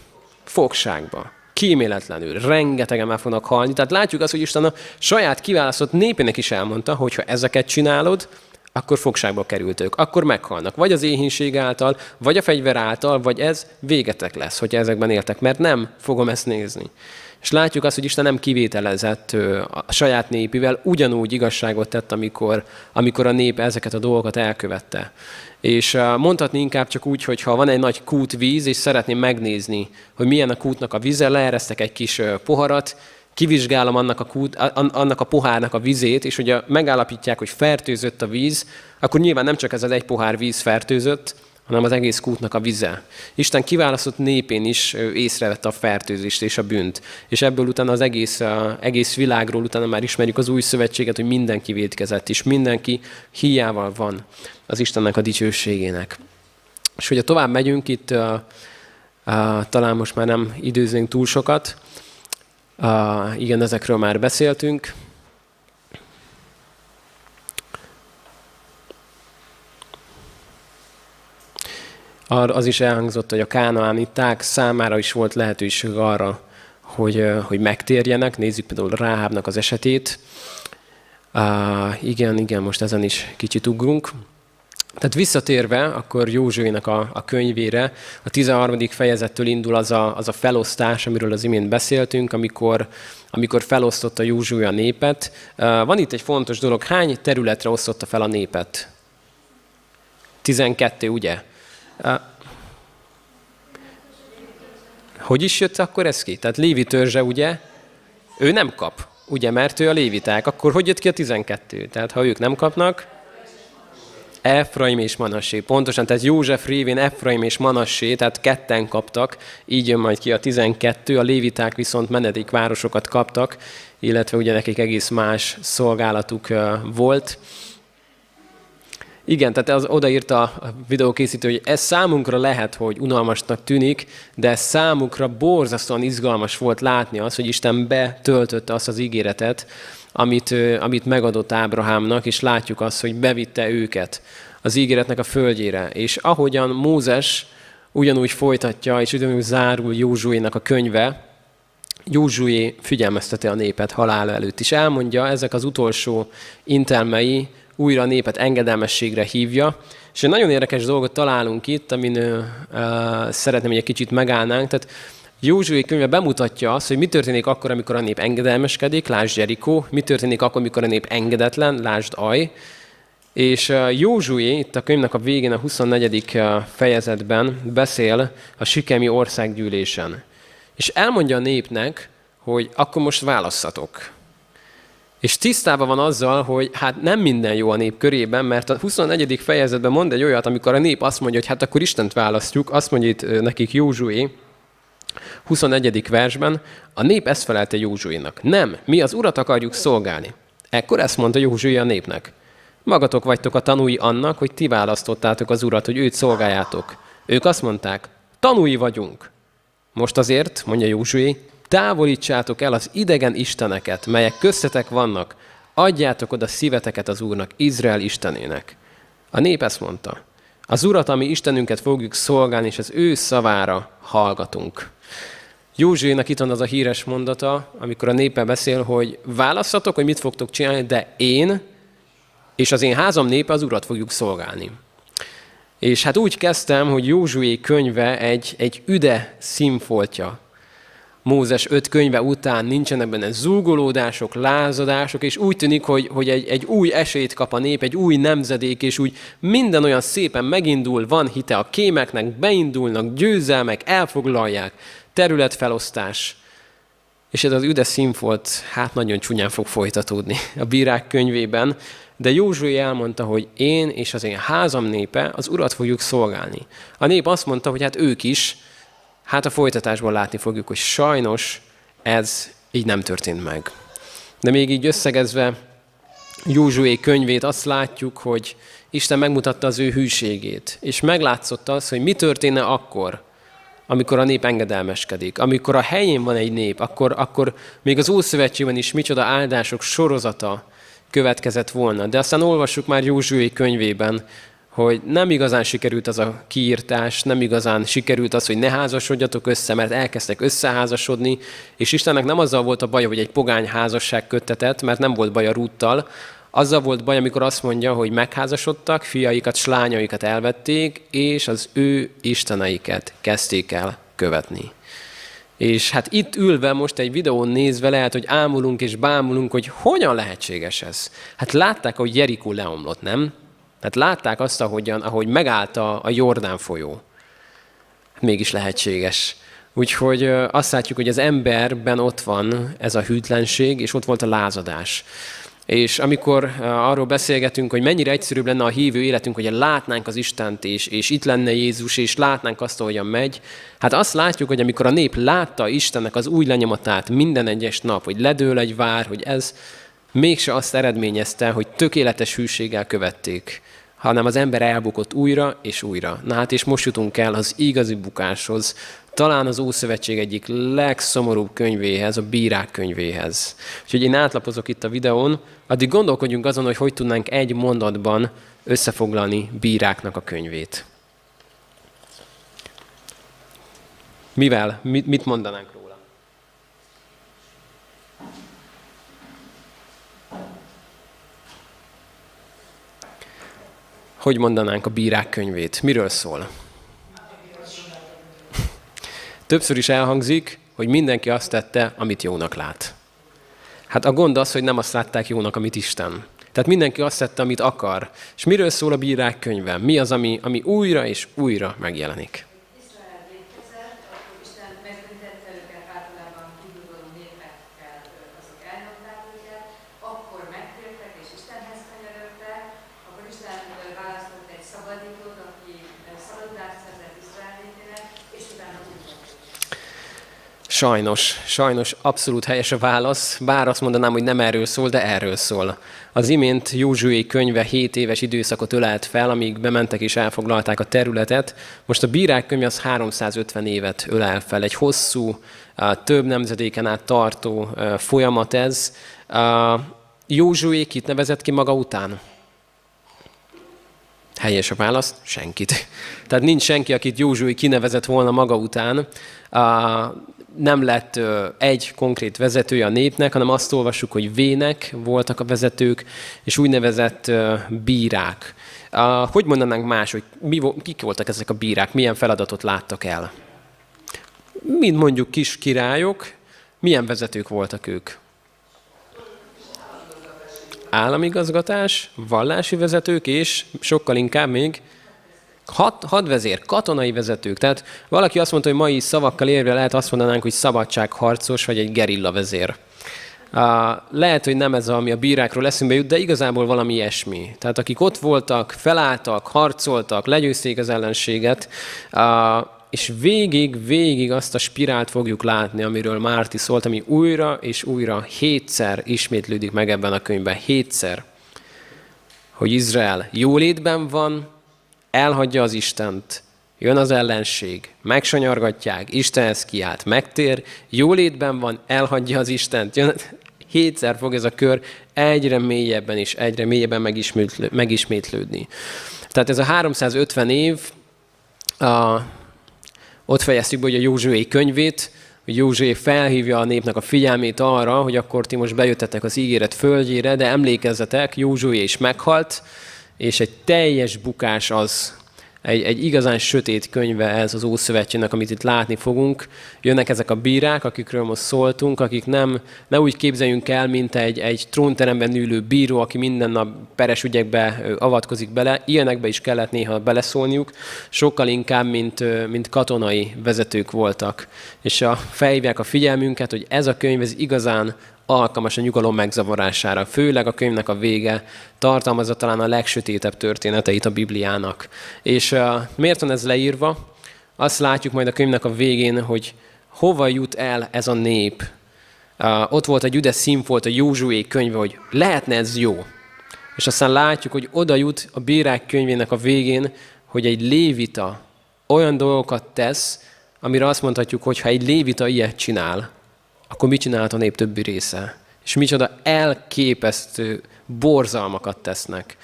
A: Fogságba kíméletlenül, rengetegen már fognak halni. Tehát látjuk azt, hogy Isten a saját kiválasztott népének is elmondta, hogy ha ezeket csinálod, akkor fogságba kerültök, akkor meghalnak. Vagy az éhínség által, vagy a fegyver által, vagy ez végetek lesz, hogyha ezekben éltek, mert nem fogom ezt nézni. És látjuk azt, hogy Isten nem kivételezett a saját népivel, ugyanúgy igazságot tett, amikor, amikor a nép ezeket a dolgokat elkövette. És mondhatni inkább csak úgy, hogy ha van egy nagy kútvíz, és szeretném megnézni, hogy milyen a kútnak a vize, leeresztek egy kis poharat, kivizsgálom annak a, kút, annak a pohárnak a vizét, és hogyha megállapítják, hogy fertőzött a víz, akkor nyilván nem csak ez az egy pohár víz fertőzött, hanem az egész kútnak a vize. Isten kiválasztott népén is észrevette a fertőzést és a bűnt. És ebből utána az egész, egész világról utána már ismerjük az új szövetséget, hogy mindenki védkezett, és mindenki hiával van az Istennek a dicsőségének. És hogyha tovább megyünk, itt uh, uh, talán most már nem időznénk túl sokat, uh, igen, ezekről már beszéltünk, az is elhangzott, hogy a kánaániták számára is volt lehetőség arra, hogy, hogy megtérjenek. Nézzük például Ráhábnak az esetét. Uh, igen, igen, most ezen is kicsit ugrunk. Tehát visszatérve akkor Józsuénak a, a könyvére, a 13. fejezettől indul az a, az a felosztás, amiről az imént beszéltünk, amikor, amikor felosztotta Józsué a népet. Van itt egy fontos dolog, hány területre osztotta fel a népet? 12, ugye? Hogy is jött akkor ez ki? Tehát Lévi törzse, ugye, ő nem kap, ugye, mert ő a léviták. Akkor hogy jött ki a 12? Tehát ha ők nem kapnak, Efraim és Manassé. Pontosan, tehát József révén Efraim és Manassé, tehát ketten kaptak, így jön majd ki a 12, a léviták viszont menedékvárosokat kaptak, illetve ugye nekik egész más szolgálatuk volt. Igen, tehát az odaírta a videókészítő, hogy ez számunkra lehet, hogy unalmasnak tűnik, de számunkra borzasztóan izgalmas volt látni azt, hogy Isten betöltötte azt az ígéretet, amit, amit megadott Ábrahámnak, és látjuk azt, hogy bevitte őket az ígéretnek a földjére. És ahogyan Mózes ugyanúgy folytatja, és ugyanúgy zárul Józsuénak a könyve, Józsué figyelmezteti a népet halála előtt, és elmondja ezek az utolsó intelmei, újra a népet engedelmességre hívja. És egy nagyon érdekes dolgot találunk itt, amin uh, szeretném, hogy egy kicsit megállnánk. Tehát Józsué könyve bemutatja azt, hogy mi történik akkor, amikor a nép engedelmeskedik, lásd Jerikó, mi történik akkor, amikor a nép engedetlen, lásd Aj. És Józsué itt a könyvnek a végén, a 24. fejezetben beszél a Sikemi országgyűlésen. És elmondja a népnek, hogy akkor most válasszatok. És tisztában van azzal, hogy hát nem minden jó a nép körében, mert a 24. fejezetben mond egy olyat, amikor a nép azt mondja, hogy hát akkor Istent választjuk, azt mondja itt nekik Józsué, 21. versben, a nép ezt felelte Józsuénak. Nem, mi az urat akarjuk szolgálni. Ekkor ezt mondta Józsué a népnek. Magatok vagytok a tanúi annak, hogy ti választottátok az urat, hogy őt szolgáljátok. Ők azt mondták, tanúi vagyunk. Most azért, mondja Józsué, távolítsátok el az idegen isteneket, melyek köztetek vannak, adjátok oda szíveteket az Úrnak, Izrael istenének. A nép ezt mondta, Az Urat, ami Istenünket fogjuk szolgálni, és az ő szavára hallgatunk. Józsuénak itt van az a híres mondata, amikor a népe beszél, hogy választhatok, hogy mit fogtok csinálni, de én és az én házam népe az Urat fogjuk szolgálni. És hát úgy kezdtem, hogy Józsué könyve egy, egy üde színfoltja. Mózes öt könyve után nincsenek benne zúgolódások, lázadások, és úgy tűnik, hogy, hogy egy, egy új esélyt kap a nép, egy új nemzedék, és úgy minden olyan szépen megindul, van hite a kémeknek, beindulnak, győzelmek, elfoglalják, területfelosztás. És ez az üde színfolt, hát nagyon csúnyán fog folytatódni a bírák könyvében, de Józsué elmondta, hogy én és az én házam népe az urat fogjuk szolgálni. A nép azt mondta, hogy hát ők is, hát a folytatásból látni fogjuk, hogy sajnos ez így nem történt meg. De még így összegezve Józsué könyvét azt látjuk, hogy Isten megmutatta az ő hűségét, és meglátszott az, hogy mi történne akkor, amikor a nép engedelmeskedik, amikor a helyén van egy nép, akkor, akkor még az Ószövetségben is micsoda áldások sorozata következett volna. De aztán olvassuk már Józsué könyvében, hogy nem igazán sikerült az a kiírtás, nem igazán sikerült az, hogy ne házasodjatok össze, mert elkezdtek összeházasodni, és Istennek nem azzal volt a baja, hogy egy pogány házasság köttetett, mert nem volt baj a rúttal, azzal volt baj, amikor azt mondja, hogy megházasodtak, fiaikat, slányaikat elvették, és az ő isteneiket kezdték el követni. És hát itt ülve, most egy videón nézve lehet, hogy ámulunk és bámulunk, hogy hogyan lehetséges ez. Hát látták, hogy Jerikó leomlott, nem? Tehát látták azt, ahogyan, ahogy megállt a, a Jordán folyó. Hát mégis lehetséges. Úgyhogy azt látjuk, hogy az emberben ott van ez a hűtlenség, és ott volt a lázadás. És amikor eh, arról beszélgetünk, hogy mennyire egyszerűbb lenne a hívő életünk, hogy látnánk az Istent, és, és itt lenne Jézus, és látnánk azt, ahogyan megy, hát azt látjuk, hogy amikor a nép látta Istennek az új lenyomatát minden egyes nap, hogy ledől egy vár, hogy ez mégse azt eredményezte, hogy tökéletes hűséggel követték, hanem az ember elbukott újra és újra. Na hát és most jutunk el az igazi bukáshoz, talán az Ószövetség egyik legszomorúbb könyvéhez, a Bírák könyvéhez. Úgyhogy én átlapozok itt a videón, addig gondolkodjunk azon, hogy hogy tudnánk egy mondatban összefoglalni Bíráknak a könyvét. Mivel? Mit mondanánk róla? Hogy mondanánk a Bírák könyvét? Miről szól? Többször is elhangzik, hogy mindenki azt tette, amit jónak lát. Hát a gond az, hogy nem azt látták jónak, amit Isten. Tehát mindenki azt tette, amit akar. És miről szól a bírák könyve? Mi az, ami, ami újra és újra megjelenik? Sajnos, sajnos abszolút helyes a válasz, bár azt mondanám, hogy nem erről szól, de erről szól. Az imént Józsué könyve 7 éves időszakot ölelt fel, amíg bementek és elfoglalták a területet. Most a bírák könyve az 350 évet ölel fel. Egy hosszú, több nemzedéken át tartó folyamat ez. Józsué kit nevezett ki maga után? Helyes a válasz? Senkit. Tehát nincs senki, akit Józsué kinevezett volna maga után nem lett egy konkrét vezetője a népnek, hanem azt olvassuk, hogy vének voltak a vezetők, és úgynevezett bírák. Hogy mondanánk más, hogy mi, kik voltak ezek a bírák, milyen feladatot láttak el? Mint mondjuk kis királyok, milyen vezetők voltak ők? Államigazgatás, vallási vezetők, és sokkal inkább még Hat, hadvezér, katonai vezetők. Tehát valaki azt mondta, hogy mai szavakkal érve lehet azt mondanánk, hogy szabadságharcos, vagy egy gerilla vezér. Uh, lehet, hogy nem ez, ami a bírákról eszünkbe jut, de igazából valami ilyesmi. Tehát akik ott voltak, felálltak, harcoltak, legyőzték az ellenséget, uh, és végig, végig azt a spirált fogjuk látni, amiről Márti szólt, ami újra és újra hétszer ismétlődik meg ebben a könyvben. Hétszer. Hogy Izrael jólétben van, elhagyja az Istent, jön az ellenség, megsanyargatják, Istenhez kiált, megtér, jólétben van, elhagyja az Istent, jön, hétszer fog ez a kör egyre mélyebben és egyre mélyebben megismétlődni. Tehát ez a 350 év, a, ott fejeztük be hogy a Józsué könyvét, hogy Józsué felhívja a népnek a figyelmét arra, hogy akkor ti most bejöttetek az ígéret földjére, de emlékezzetek, Józsué is meghalt, és egy teljes bukás az, egy, egy igazán sötét könyve ez az Ószövetségnek, amit itt látni fogunk. Jönnek ezek a bírák, akikről most szóltunk, akik nem, ne úgy képzeljünk el, mint egy, egy trónteremben ülő bíró, aki minden nap peres ügyekbe avatkozik bele. Ilyenekbe is kellett néha beleszólniuk, sokkal inkább, mint, mint katonai vezetők voltak. És a, felhívják a figyelmünket, hogy ez a könyv ez igazán alkalmas a nyugalom megzavarására. Főleg a könyvnek a vége tartalmazza talán a legsötétebb történeteit a Bibliának. És uh, miért van ez leírva? Azt látjuk majd a könyvnek a végén, hogy hova jut el ez a nép. Uh, ott volt egy üdes színfolt a Józsué könyve, hogy lehetne ez jó. És aztán látjuk, hogy oda jut a bírák könyvének a végén, hogy egy lévita olyan dolgokat tesz, amire azt mondhatjuk, hogy ha egy lévita ilyet csinál, akkor mit csinált a nép többi része? És micsoda elképesztő borzalmakat tesznek.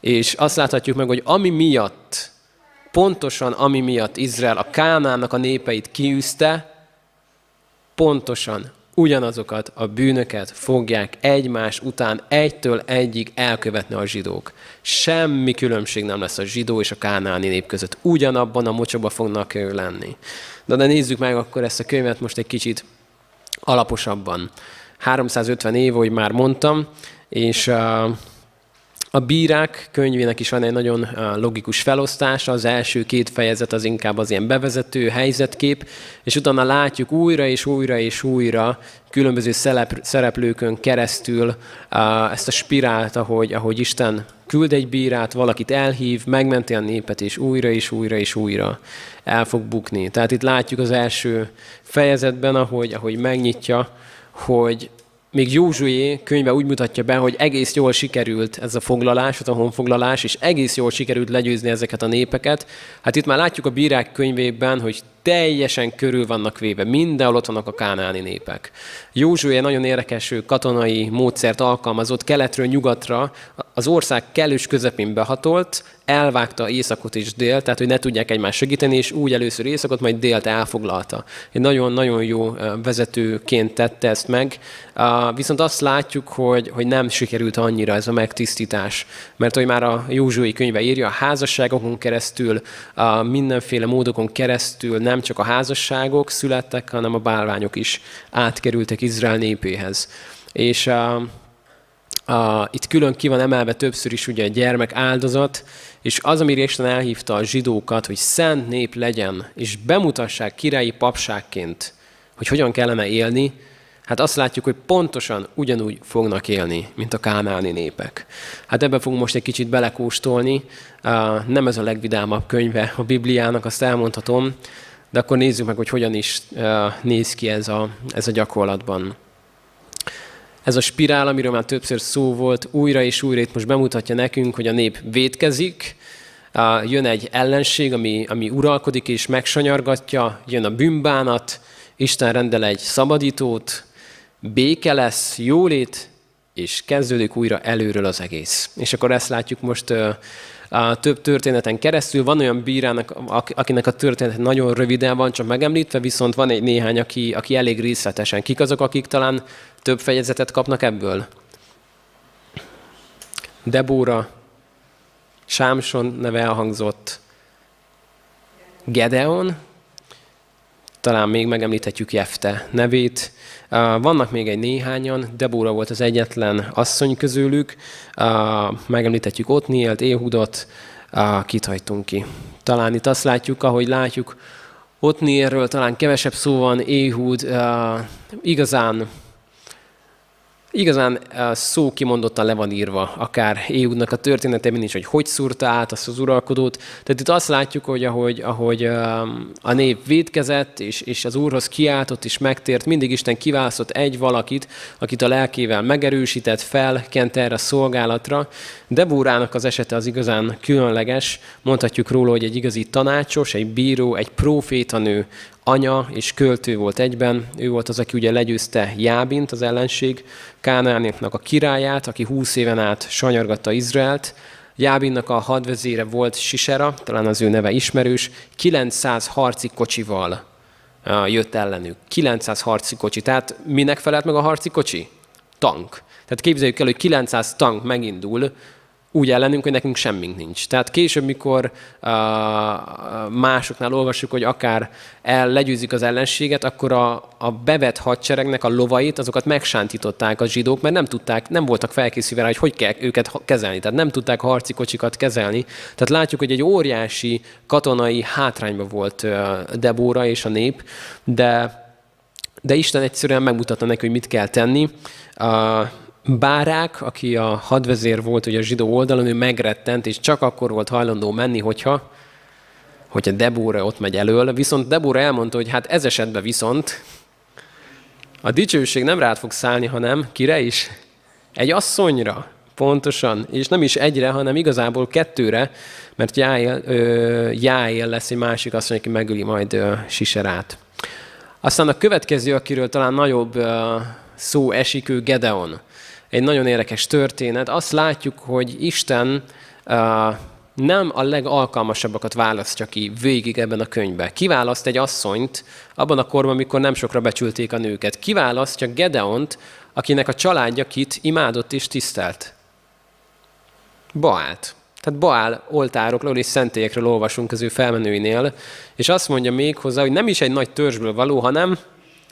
A: És azt láthatjuk meg, hogy ami miatt, pontosan ami miatt Izrael a Kánának a népeit kiűzte, pontosan ugyanazokat a bűnöket fogják egymás után egytől egyig elkövetni a zsidók. Semmi különbség nem lesz a zsidó és a kánáni nép között. Ugyanabban a mocsokban fognak lenni. De, de nézzük meg akkor ezt a könyvet most egy kicsit alaposabban. 350 év, ahogy már mondtam, és a bírák könyvének is van egy nagyon logikus felosztása, az első két fejezet az inkább az ilyen bevezető helyzetkép, és utána látjuk újra és újra és újra különböző szereplőkön keresztül ezt a spirált, ahogy, ahogy Isten küld egy bírát, valakit elhív, megmenti a népet, és újra és újra és újra el fog bukni. Tehát itt látjuk az első fejezetben, ahogy, ahogy megnyitja, hogy még Józsué könyve úgy mutatja be, hogy egész jól sikerült ez a foglalás, a honfoglalás, és egész jól sikerült legyőzni ezeket a népeket. Hát itt már látjuk a bírák könyvében, hogy teljesen körül vannak véve, mindenhol ott vannak a kánáni népek. Józsué nagyon érdekes katonai módszert alkalmazott, keletről nyugatra, az ország kellős közepén behatolt, elvágta északot és délt, tehát hogy ne tudják egymást segíteni, és úgy először északot, majd délt elfoglalta. Egy nagyon-nagyon jó vezetőként tette ezt meg, viszont azt látjuk, hogy, hogy nem sikerült annyira ez a megtisztítás, mert hogy már a Józsué könyve írja, a házasságokon keresztül, mindenféle módokon keresztül nem csak a házasságok születtek, hanem a bálványok is átkerültek Izrael népéhez. És a, a, itt külön ki van emelve többször is ugye a gyermek áldozat, és az, amire Isten elhívta a zsidókat, hogy szent nép legyen, és bemutassák királyi papságként, hogy hogyan kellene élni, hát azt látjuk, hogy pontosan ugyanúgy fognak élni, mint a kánáni népek. Hát ebben fogunk most egy kicsit belekóstolni. Nem ez a legvidámabb könyve a Bibliának, azt elmondhatom, de akkor nézzük meg, hogy hogyan is néz ki ez a, ez a gyakorlatban. Ez a spirál, amiről már többször szó volt, újra és újra itt most bemutatja nekünk, hogy a nép vétkezik, jön egy ellenség, ami, ami uralkodik és megsanyargatja, jön a bűnbánat, Isten rendel egy szabadítót, béke lesz, jólét, és kezdődik újra előről az egész. És akkor ezt látjuk most a több történeten keresztül. Van olyan bírának, akinek a történet nagyon röviden van, csak megemlítve, viszont van egy néhány, aki, aki elég részletesen. Kik azok, akik talán több fejezetet kapnak ebből? Debóra, Sámson neve elhangzott, Gedeon, talán még megemlíthetjük Jefte nevét. Vannak még egy néhányan, Debóra volt az egyetlen asszony közülük, megemlíthetjük Otnielt, Éhudot, kit hagytunk ki. Talán itt azt látjuk, ahogy látjuk, Otnierről talán kevesebb szó van, Éhud igazán Igazán szó kimondottan le van írva, akár Éhudnak a történetében is, hogy hogy szúrta át azt az uralkodót. Tehát itt azt látjuk, hogy ahogy, ahogy a nép védkezett, és, és az Úrhoz kiáltott és megtért, mindig Isten kiválasztott egy valakit, akit a lelkével megerősített, felkent erre a szolgálatra. Debórának az esete az igazán különleges. Mondhatjuk róla, hogy egy igazi tanácsos, egy bíró, egy profétanő, anya és költő volt egyben. Ő volt az, aki ugye legyőzte Jábint, az ellenség, Kánánéknak a királyát, aki húsz éven át sanyargatta Izraelt. Jábinnak a hadvezére volt Sisera, talán az ő neve ismerős, 900 harci kocsival jött ellenük. 900 harci kocsi. Tehát minek felelt meg a harci kocsi? Tank. Tehát képzeljük el, hogy 900 tank megindul úgy ellenünk, hogy nekünk semmink nincs. Tehát később, mikor uh, másoknál olvassuk, hogy akár el legyőzik az ellenséget, akkor a, a bevett hadseregnek a lovait, azokat megsántították a zsidók, mert nem tudták, nem voltak felkészülve rá, hogy hogy kell őket kezelni. Tehát nem tudták harci kocsikat kezelni. Tehát látjuk, hogy egy óriási katonai hátrányban volt uh, Debóra és a nép, de, de Isten egyszerűen megmutatta neki, hogy mit kell tenni. Bárák, aki a hadvezér volt ugye a zsidó oldalon, ő megrettent, és csak akkor volt hajlandó menni, hogyha, hogyha Debóra ott megy elől. Viszont Debóra elmondta, hogy hát ez esetben viszont a dicsőség nem rád fog szállni, hanem kire is? Egy asszonyra, pontosan, és nem is egyre, hanem igazából kettőre, mert Jáél, lesz egy másik asszony, aki megöli majd ö, Siserát. Aztán a következő, akiről talán nagyobb ö, szó esik, ő Gedeon egy nagyon érdekes történet. Azt látjuk, hogy Isten nem a legalkalmasabbakat választja ki végig ebben a könyvben. Kiválaszt egy asszonyt abban a korban, amikor nem sokra becsülték a nőket. Kiválasztja Gedeont, akinek a családja kit imádott és tisztelt. Baált. Tehát Baál oltárokról és szentélyekről olvasunk az ő felmenőinél, és azt mondja még hozzá, hogy nem is egy nagy törzsből való, hanem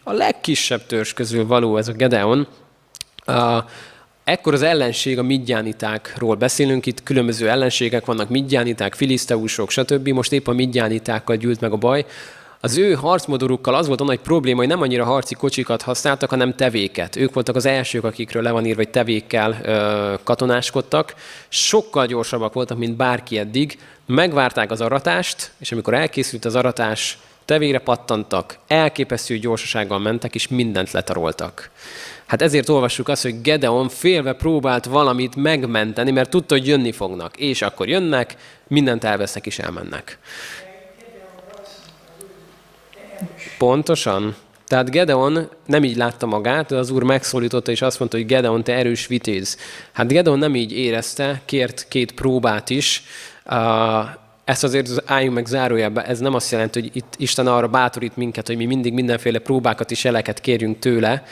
A: a legkisebb törzs közül való ez a Gedeon, Ekkor az ellenség a midjánitákról beszélünk, itt különböző ellenségek vannak, midjániták, filiszteusok, stb. Most épp a midjánitákkal gyűlt meg a baj. Az ő harcmodorukkal az volt a nagy probléma, hogy nem annyira harci kocsikat használtak, hanem tevéket. Ők voltak az elsők, akikről le van írva, hogy tevékkel ö, katonáskodtak. Sokkal gyorsabbak voltak, mint bárki eddig. Megvárták az aratást, és amikor elkészült az aratás, tevére pattantak, elképesztő gyorsasággal mentek, és mindent letaroltak. Hát ezért olvassuk azt, hogy Gedeon félve próbált valamit megmenteni, mert tudta, hogy jönni fognak. És akkor jönnek, mindent elvesznek és elmennek. Pontosan. Tehát Gedeon nem így látta magát, de az úr megszólította, és azt mondta, hogy Gedeon, te erős vitéz. Hát Gedeon nem így érezte, kért két próbát is, ezt azért álljunk meg zárójelbe, ez nem azt jelenti, hogy itt Isten arra bátorít minket, hogy mi mindig mindenféle próbákat és jeleket kérjünk tőle.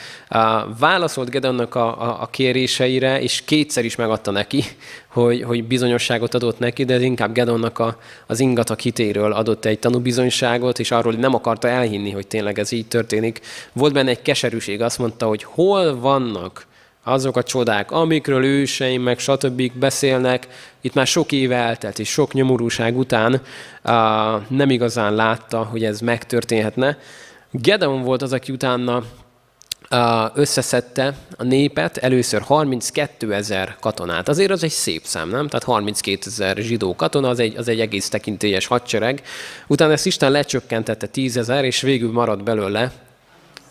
A: Válaszolt Gedeonnak a, a, a kéréseire, és kétszer is megadta neki, hogy, hogy bizonyosságot adott neki, de inkább Gedeonnak a, az ingatag hitéről adott egy tanúbizonyságot, és arról nem akarta elhinni, hogy tényleg ez így történik. Volt benne egy keserűség, azt mondta, hogy hol vannak azok a csodák, amikről őseim meg stb. beszélnek, itt már sok éve eltelt, és sok nyomorúság után uh, nem igazán látta, hogy ez megtörténhetne. Gedeon volt az, aki utána uh, összeszedte a népet, először 32 ezer katonát. Azért az egy szép szám, nem? Tehát 32 ezer zsidó katona, az egy, az egy egész tekintélyes hadsereg. Utána ezt Isten lecsökkentette 10 ezer, és végül maradt belőle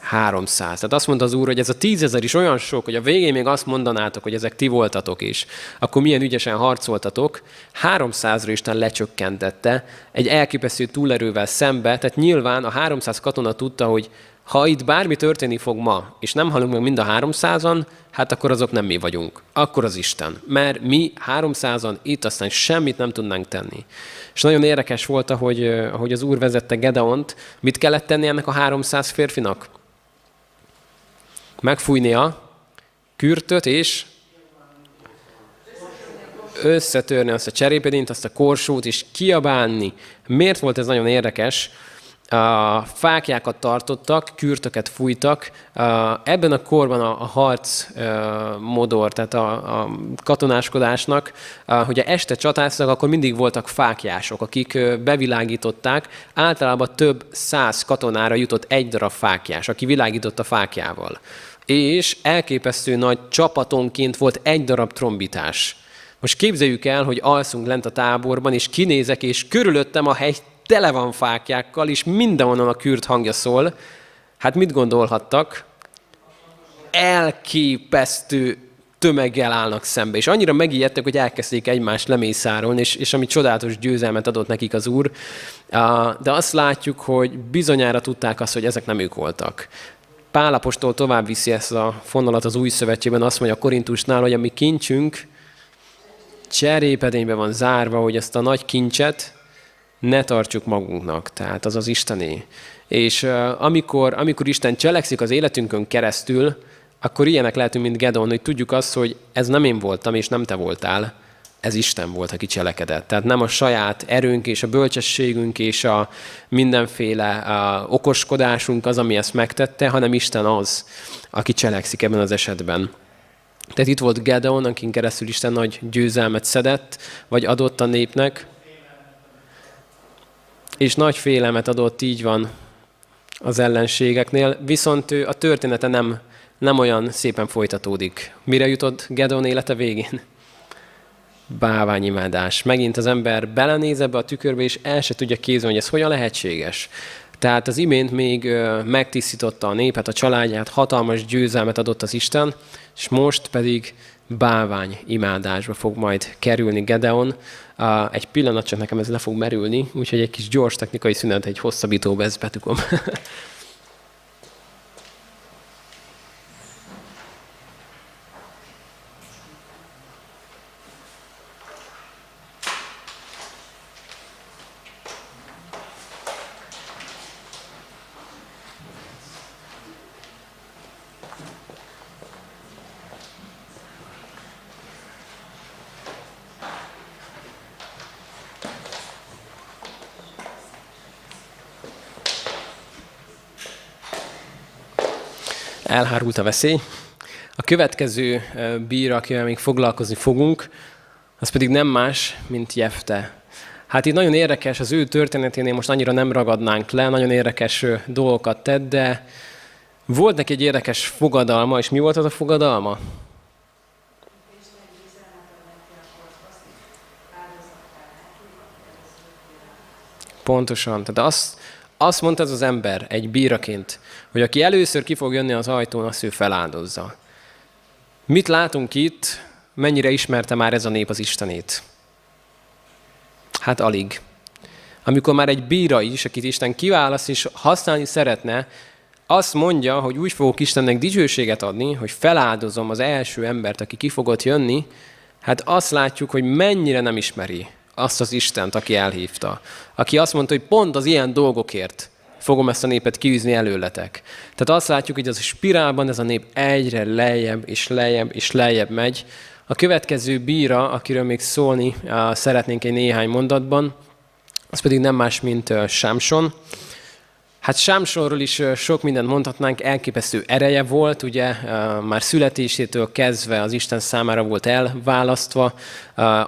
A: 300. Tehát azt mondta az Úr, hogy ez a tízezer is olyan sok, hogy a végén még azt mondanátok, hogy ezek ti voltatok is, akkor milyen ügyesen harcoltatok. 300-ra Isten lecsökkentette egy elképesztő túlerővel szembe, tehát nyilván a 300 katona tudta, hogy ha itt bármi történni fog ma, és nem halunk meg mind a 300-an, hát akkor azok nem mi vagyunk. Akkor az Isten. Mert mi 300-an itt aztán semmit nem tudnánk tenni. És nagyon érdekes volt, ahogy, ahogy az Úr vezette Gedeont, mit kellett tenni ennek a 300 férfinak? Megfújni a kürtöt, és összetörni azt a cserépedint, azt a korsót, és kiabálni. Miért volt ez nagyon érdekes? A fákjákat tartottak, kürtöket fújtak. Ebben a korban a, harc modor, tehát a, a katonáskodásnak, hogy este csatáztak, akkor mindig voltak fákjások, akik bevilágították. Általában több száz katonára jutott egy darab fákjás, aki világított a fákjával és elképesztő nagy csapatonként volt egy darab trombitás. Most képzeljük el, hogy alszunk lent a táborban, és kinézek, és körülöttem a hegy tele van fákjákkal, és mindenhonnan a kürt hangja szól. Hát mit gondolhattak? Elképesztő tömeggel állnak szembe. És annyira megijedtek, hogy elkezdték egymást lemészárolni, és, és ami csodálatos győzelmet adott nekik az Úr. De azt látjuk, hogy bizonyára tudták azt, hogy ezek nem ők voltak. Pálapostól tovább viszi ezt a fonalat az új szövetségben, azt mondja a Korintusnál, hogy a mi kincsünk cserépedénybe van zárva, hogy ezt a nagy kincset ne tartsuk magunknak. Tehát az az Istené. És amikor, amikor Isten cselekszik az életünkön keresztül, akkor ilyenek lehetünk, mint Gedon, hogy tudjuk azt, hogy ez nem én voltam, és nem te voltál, ez Isten volt, aki cselekedett. Tehát nem a saját erőnk és a bölcsességünk és a mindenféle a okoskodásunk az, ami ezt megtette, hanem Isten az, aki cselekszik ebben az esetben. Tehát itt volt Gedeon, akin keresztül Isten nagy győzelmet szedett, vagy adott a népnek, és nagy félelmet adott, így van az ellenségeknél, viszont ő, a története nem, nem olyan szépen folytatódik. Mire jutott Gedeon élete végén? Báványimádás. Megint az ember belenéz ebbe a tükörbe, és el se tudja kézni, hogy ez hogyan lehetséges. Tehát az imént még megtisztította a népet, a családját, hatalmas győzelmet adott az Isten, és most pedig bávány imádásba fog majd kerülni Gedeon. Egy pillanat csak nekem ez le fog merülni, úgyhogy egy kis gyors technikai szünet, egy hosszabbítóba ezt betukom. elhárult a veszély. A következő bíra, akivel még foglalkozni fogunk, az pedig nem más, mint Jefte. Hát itt nagyon érdekes, az ő történeténél most annyira nem ragadnánk le, nagyon érdekes dolgokat tett, de volt neki egy érdekes fogadalma, és mi volt az a fogadalma? Pontosan. Tehát azt, azt mondta ez az ember egy bíraként, hogy aki először ki fog jönni az ajtón, azt ő feláldozza. Mit látunk itt? Mennyire ismerte már ez a nép az Istenét? Hát alig. Amikor már egy bíra is, akit Isten kiválaszt és használni szeretne, azt mondja, hogy úgy fogok Istennek dicsőséget adni, hogy feláldozom az első embert, aki ki fogott jönni, hát azt látjuk, hogy mennyire nem ismeri azt az Istent, aki elhívta. Aki azt mondta, hogy pont az ilyen dolgokért fogom ezt a népet kiűzni előletek. Tehát azt látjuk, hogy az a spirálban ez a nép egyre lejjebb és lejjebb és lejjebb megy. A következő bíra, akiről még szólni szeretnénk egy néhány mondatban, az pedig nem más, mint Sámson. Hát Sámsonról is sok mindent mondhatnánk, elképesztő ereje volt, ugye már születésétől kezdve az Isten számára volt elválasztva,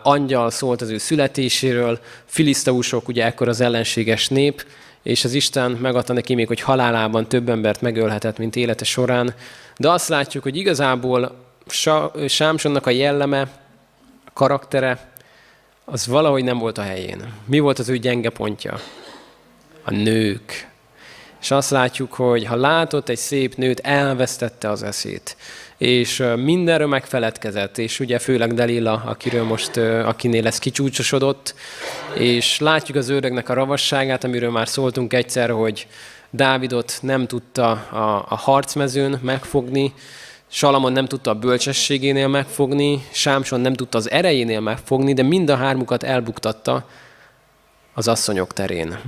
A: angyal szólt az ő születéséről, filiszteusok ugye ekkor az ellenséges nép, és az Isten megadta neki még, hogy halálában több embert megölhetett, mint élete során. De azt látjuk, hogy igazából Sámsonnak a jelleme, karaktere, az valahogy nem volt a helyén. Mi volt az ő gyenge pontja? A nők. És azt látjuk, hogy ha látott egy szép nőt, elvesztette az eszét. És mindenről megfeledkezett, és ugye főleg Delila, akiről most, akinél ez kicsúcsosodott, és látjuk az ördögnek a ravasságát, amiről már szóltunk egyszer, hogy Dávidot nem tudta a, a harcmezőn megfogni, Salamon nem tudta a bölcsességénél megfogni, Sámson nem tudta az erejénél megfogni, de mind a hármukat elbuktatta az asszonyok terén.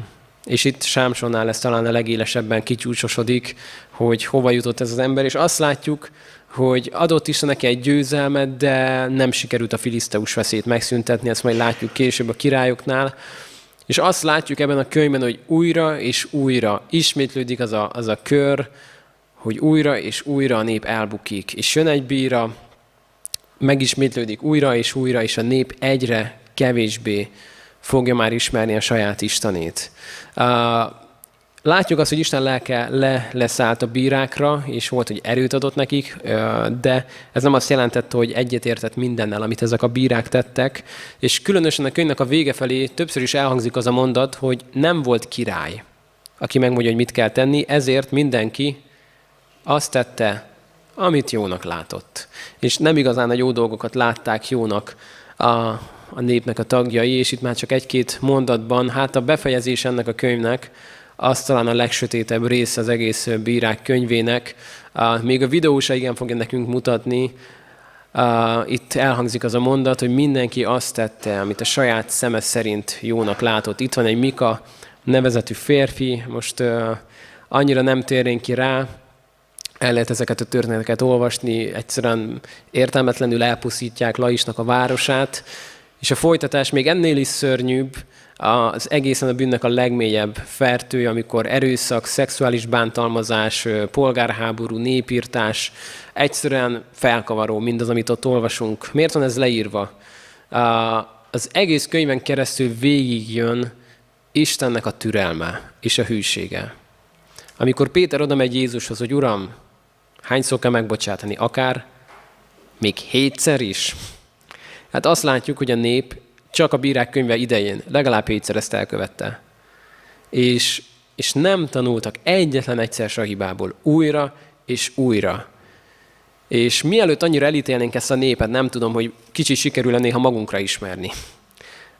A: És itt Sámsonnál ez talán a legélesebben kicsúcsosodik, hogy hova jutott ez az ember, és azt látjuk, hogy adott is neki egy győzelmet, de nem sikerült a filiszteus veszélyt megszüntetni, ezt majd látjuk később a királyoknál. És azt látjuk ebben a könyvben, hogy újra és újra ismétlődik az a, az a kör, hogy újra és újra a nép elbukik. És jön egy bíra, megismétlődik újra és újra, és a nép egyre kevésbé fogja már ismerni a saját Istenét. Látjuk azt, hogy Isten lelke le, leszállt a bírákra, és volt, hogy erőt adott nekik, de ez nem azt jelentette, hogy egyetértett mindennel, amit ezek a bírák tettek, és különösen a könyvnek a vége felé többször is elhangzik az a mondat, hogy nem volt király, aki megmondja, hogy mit kell tenni, ezért mindenki azt tette, amit jónak látott. És nem igazán a jó dolgokat látták jónak a, a népnek a tagjai, és itt már csak egy-két mondatban, hát a befejezés ennek a könyvnek, az talán a legsötétebb rész az egész bírák könyvének. Még a videó se igen fogja nekünk mutatni, itt elhangzik az a mondat, hogy mindenki azt tette, amit a saját szeme szerint jónak látott. Itt van egy Mika nevezetű férfi, most annyira nem térnénk ki rá, el lehet ezeket a történeteket olvasni, egyszerűen értelmetlenül elpusztítják Laisnak a városát, és a folytatás még ennél is szörnyűbb, az egészen a bűnnek a legmélyebb fertője, amikor erőszak, szexuális bántalmazás, polgárháború, népírtás, egyszerűen felkavaró mindaz, amit ott olvasunk. Miért van ez leírva? Az egész könyven keresztül végigjön Istennek a türelme és a hűsége. Amikor Péter oda megy Jézushoz, hogy Uram, hányszor kell megbocsátani? Akár még hétszer is? Hát azt látjuk, hogy a nép csak a bírák könyve idején legalább hétszer ezt elkövette. És, és nem tanultak egyetlen egyszer a hibából újra és újra. És mielőtt annyira elítélnénk ezt a népet, nem tudom, hogy kicsit sikerül néha magunkra ismerni.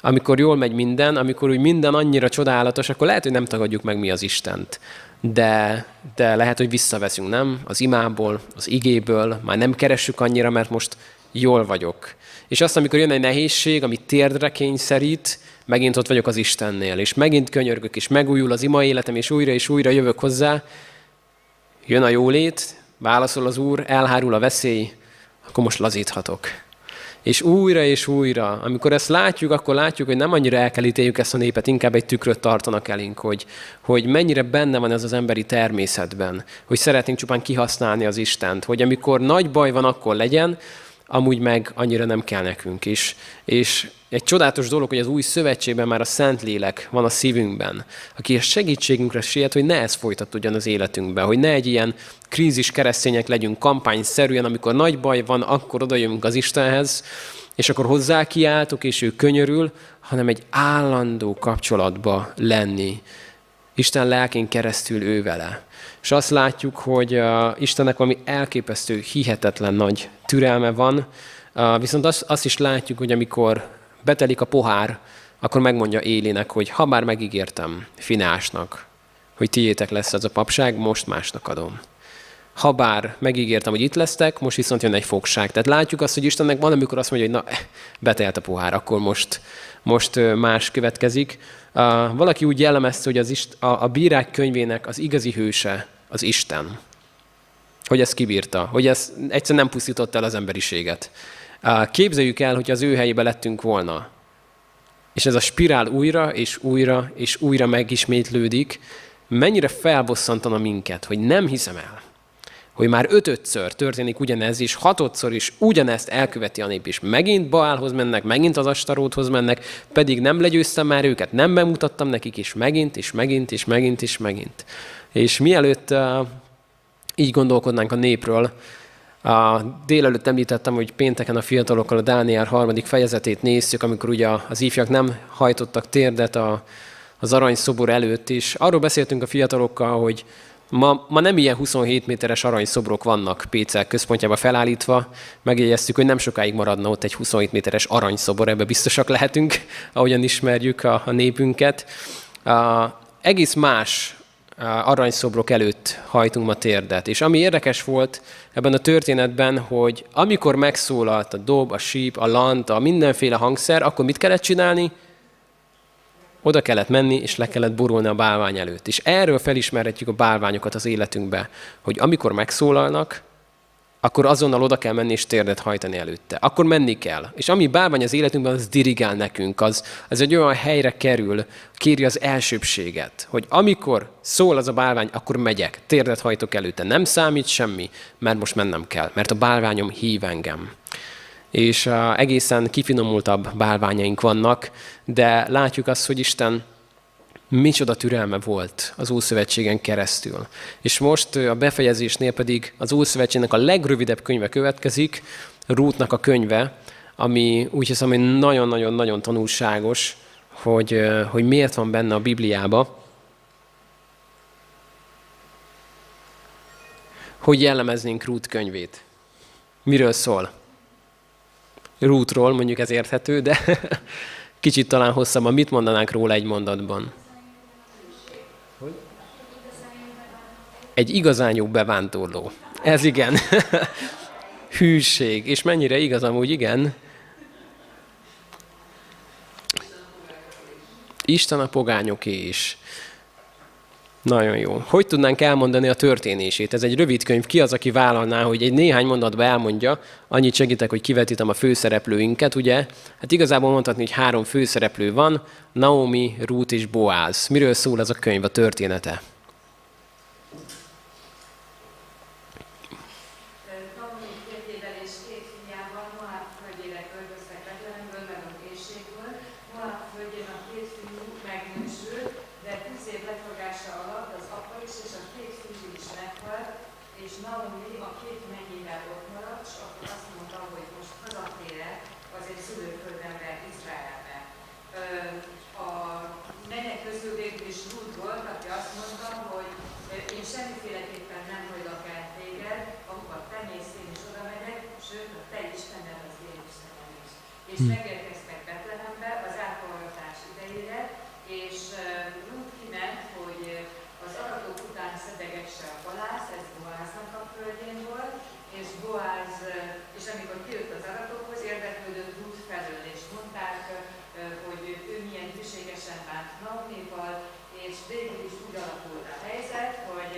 A: Amikor jól megy minden, amikor úgy minden annyira csodálatos, akkor lehet, hogy nem tagadjuk meg mi az Istent. De, de lehet, hogy visszaveszünk, nem? Az imából, az igéből, már nem keressük annyira, mert most jól vagyok. És azt, amikor jön egy nehézség, ami térdre kényszerít, megint ott vagyok az Istennél, és megint könyörgök, és megújul az ima életem, és újra és újra jövök hozzá, jön a jólét, válaszol az Úr, elhárul a veszély, akkor most lazíthatok. És újra és újra, amikor ezt látjuk, akkor látjuk, hogy nem annyira el kell ítéljük ezt a népet, inkább egy tükröt tartanak elénk, hogy, hogy mennyire benne van ez az emberi természetben, hogy szeretnénk csupán kihasználni az Istent, hogy amikor nagy baj van, akkor legyen, amúgy meg annyira nem kell nekünk is. És egy csodálatos dolog, hogy az új szövetségben már a Szentlélek van a szívünkben, aki a segítségünkre siet, hogy ne ez folytatódjon az életünkben, hogy ne egy ilyen krízis keresztények legyünk kampányszerűen, amikor nagy baj van, akkor odajövünk az Istenhez, és akkor hozzá kiáltok, és ő könyörül, hanem egy állandó kapcsolatba lenni. Isten lelkén keresztül ő vele. És azt látjuk, hogy Istennek valami elképesztő, hihetetlen nagy türelme van, viszont azt, azt is látjuk, hogy amikor betelik a pohár, akkor megmondja Élinek, hogy ha bár megígértem Finásnak, hogy tiétek lesz ez a papság, most másnak adom. Ha bár megígértem, hogy itt lesztek, most viszont jön egy fogság. Tehát látjuk azt, hogy Istennek van, amikor azt mondja, hogy na, betelt a pohár, akkor most, most más következik. Uh, valaki úgy jellemezte, hogy az ist, a, a bírák könyvének az igazi hőse az Isten. Hogy ezt kibírta, hogy ez egyszer nem pusztította el az emberiséget. Képzeljük el, hogy az ő helyébe lettünk volna. És ez a spirál újra és újra és újra megismétlődik, mennyire felbosszantana minket, hogy nem hiszem el, hogy már ötötször történik ugyanez, és hatodszor is ugyanezt elköveti a nép, és megint Baálhoz mennek, megint az Astaróthoz mennek, pedig nem legyőztem már őket, nem bemutattam nekik, és megint, és megint, és megint, és megint. És mielőtt uh, így gondolkodnánk a népről, a délelőtt említettem, hogy pénteken a fiatalokkal a Dániel harmadik fejezetét néztük, amikor ugye az ifjak nem hajtottak térdet a, az aranyszobor előtt, és arról beszéltünk a fiatalokkal, hogy ma, ma nem ilyen 27 méteres aranyszobrok vannak Pécel központjába felállítva, megjegyeztük, hogy nem sokáig maradna ott egy 27 méteres aranyszobor, ebbe biztosak lehetünk, ahogyan ismerjük a, a népünket. A, egész más aranyszobrok előtt hajtunk ma térdet. És ami érdekes volt ebben a történetben, hogy amikor megszólalt a dob, a síp, a lant, a mindenféle hangszer, akkor mit kellett csinálni? Oda kellett menni, és le kellett borulni a bálvány előtt. És erről felismerhetjük a bálványokat az életünkbe, hogy amikor megszólalnak, akkor azonnal oda kell menni és térdet hajtani előtte. Akkor menni kell. És ami bálvány az életünkben, az dirigál nekünk, az, az egy olyan helyre kerül, kéri az elsőbséget, hogy amikor szól az a bálvány, akkor megyek, térdet hajtok előtte. Nem számít semmi, mert most mennem kell, mert a bálványom hív engem. És egészen kifinomultabb bálványaink vannak, de látjuk azt, hogy Isten micsoda türelme volt az Ószövetségen keresztül. És most a befejezésnél pedig az Ószövetségnek a legrövidebb könyve következik, Rútnak a könyve, ami úgy hiszem, hogy nagyon-nagyon-nagyon tanulságos, hogy, hogy miért van benne a Bibliába. Hogy jellemeznénk Rút könyvét? Miről szól? Rútról, mondjuk ez érthető, de kicsit talán hosszabban. Mit mondanánk róla egy mondatban? Egy igazán jó bevándorló. Ez igen. Hűség. És mennyire igaz amúgy, igen. Isten a pogányoké is. Nagyon jó. Hogy tudnánk elmondani a történését? Ez egy rövid könyv. Ki az, aki vállalná, hogy egy néhány mondatba elmondja? Annyit segítek, hogy kivetítem a főszereplőinket, ugye? Hát igazából mondhatni, hogy három főszereplő van. Naomi, Ruth és Boaz. Miről szól ez a könyv, a története?
B: és hm. megérkeztek Betlehembe az átforgatás idejére, és Ruth kiment, hogy az aratók után szedegesse a balász, ez Boáznak a földjén volt, és Boáz, és amikor kijött az aratokhoz, érdeklődött Ruth felől, és mondták, hogy ő milyen hűségesen bánt Naomival, és végül is úgy alakult a helyzet, hogy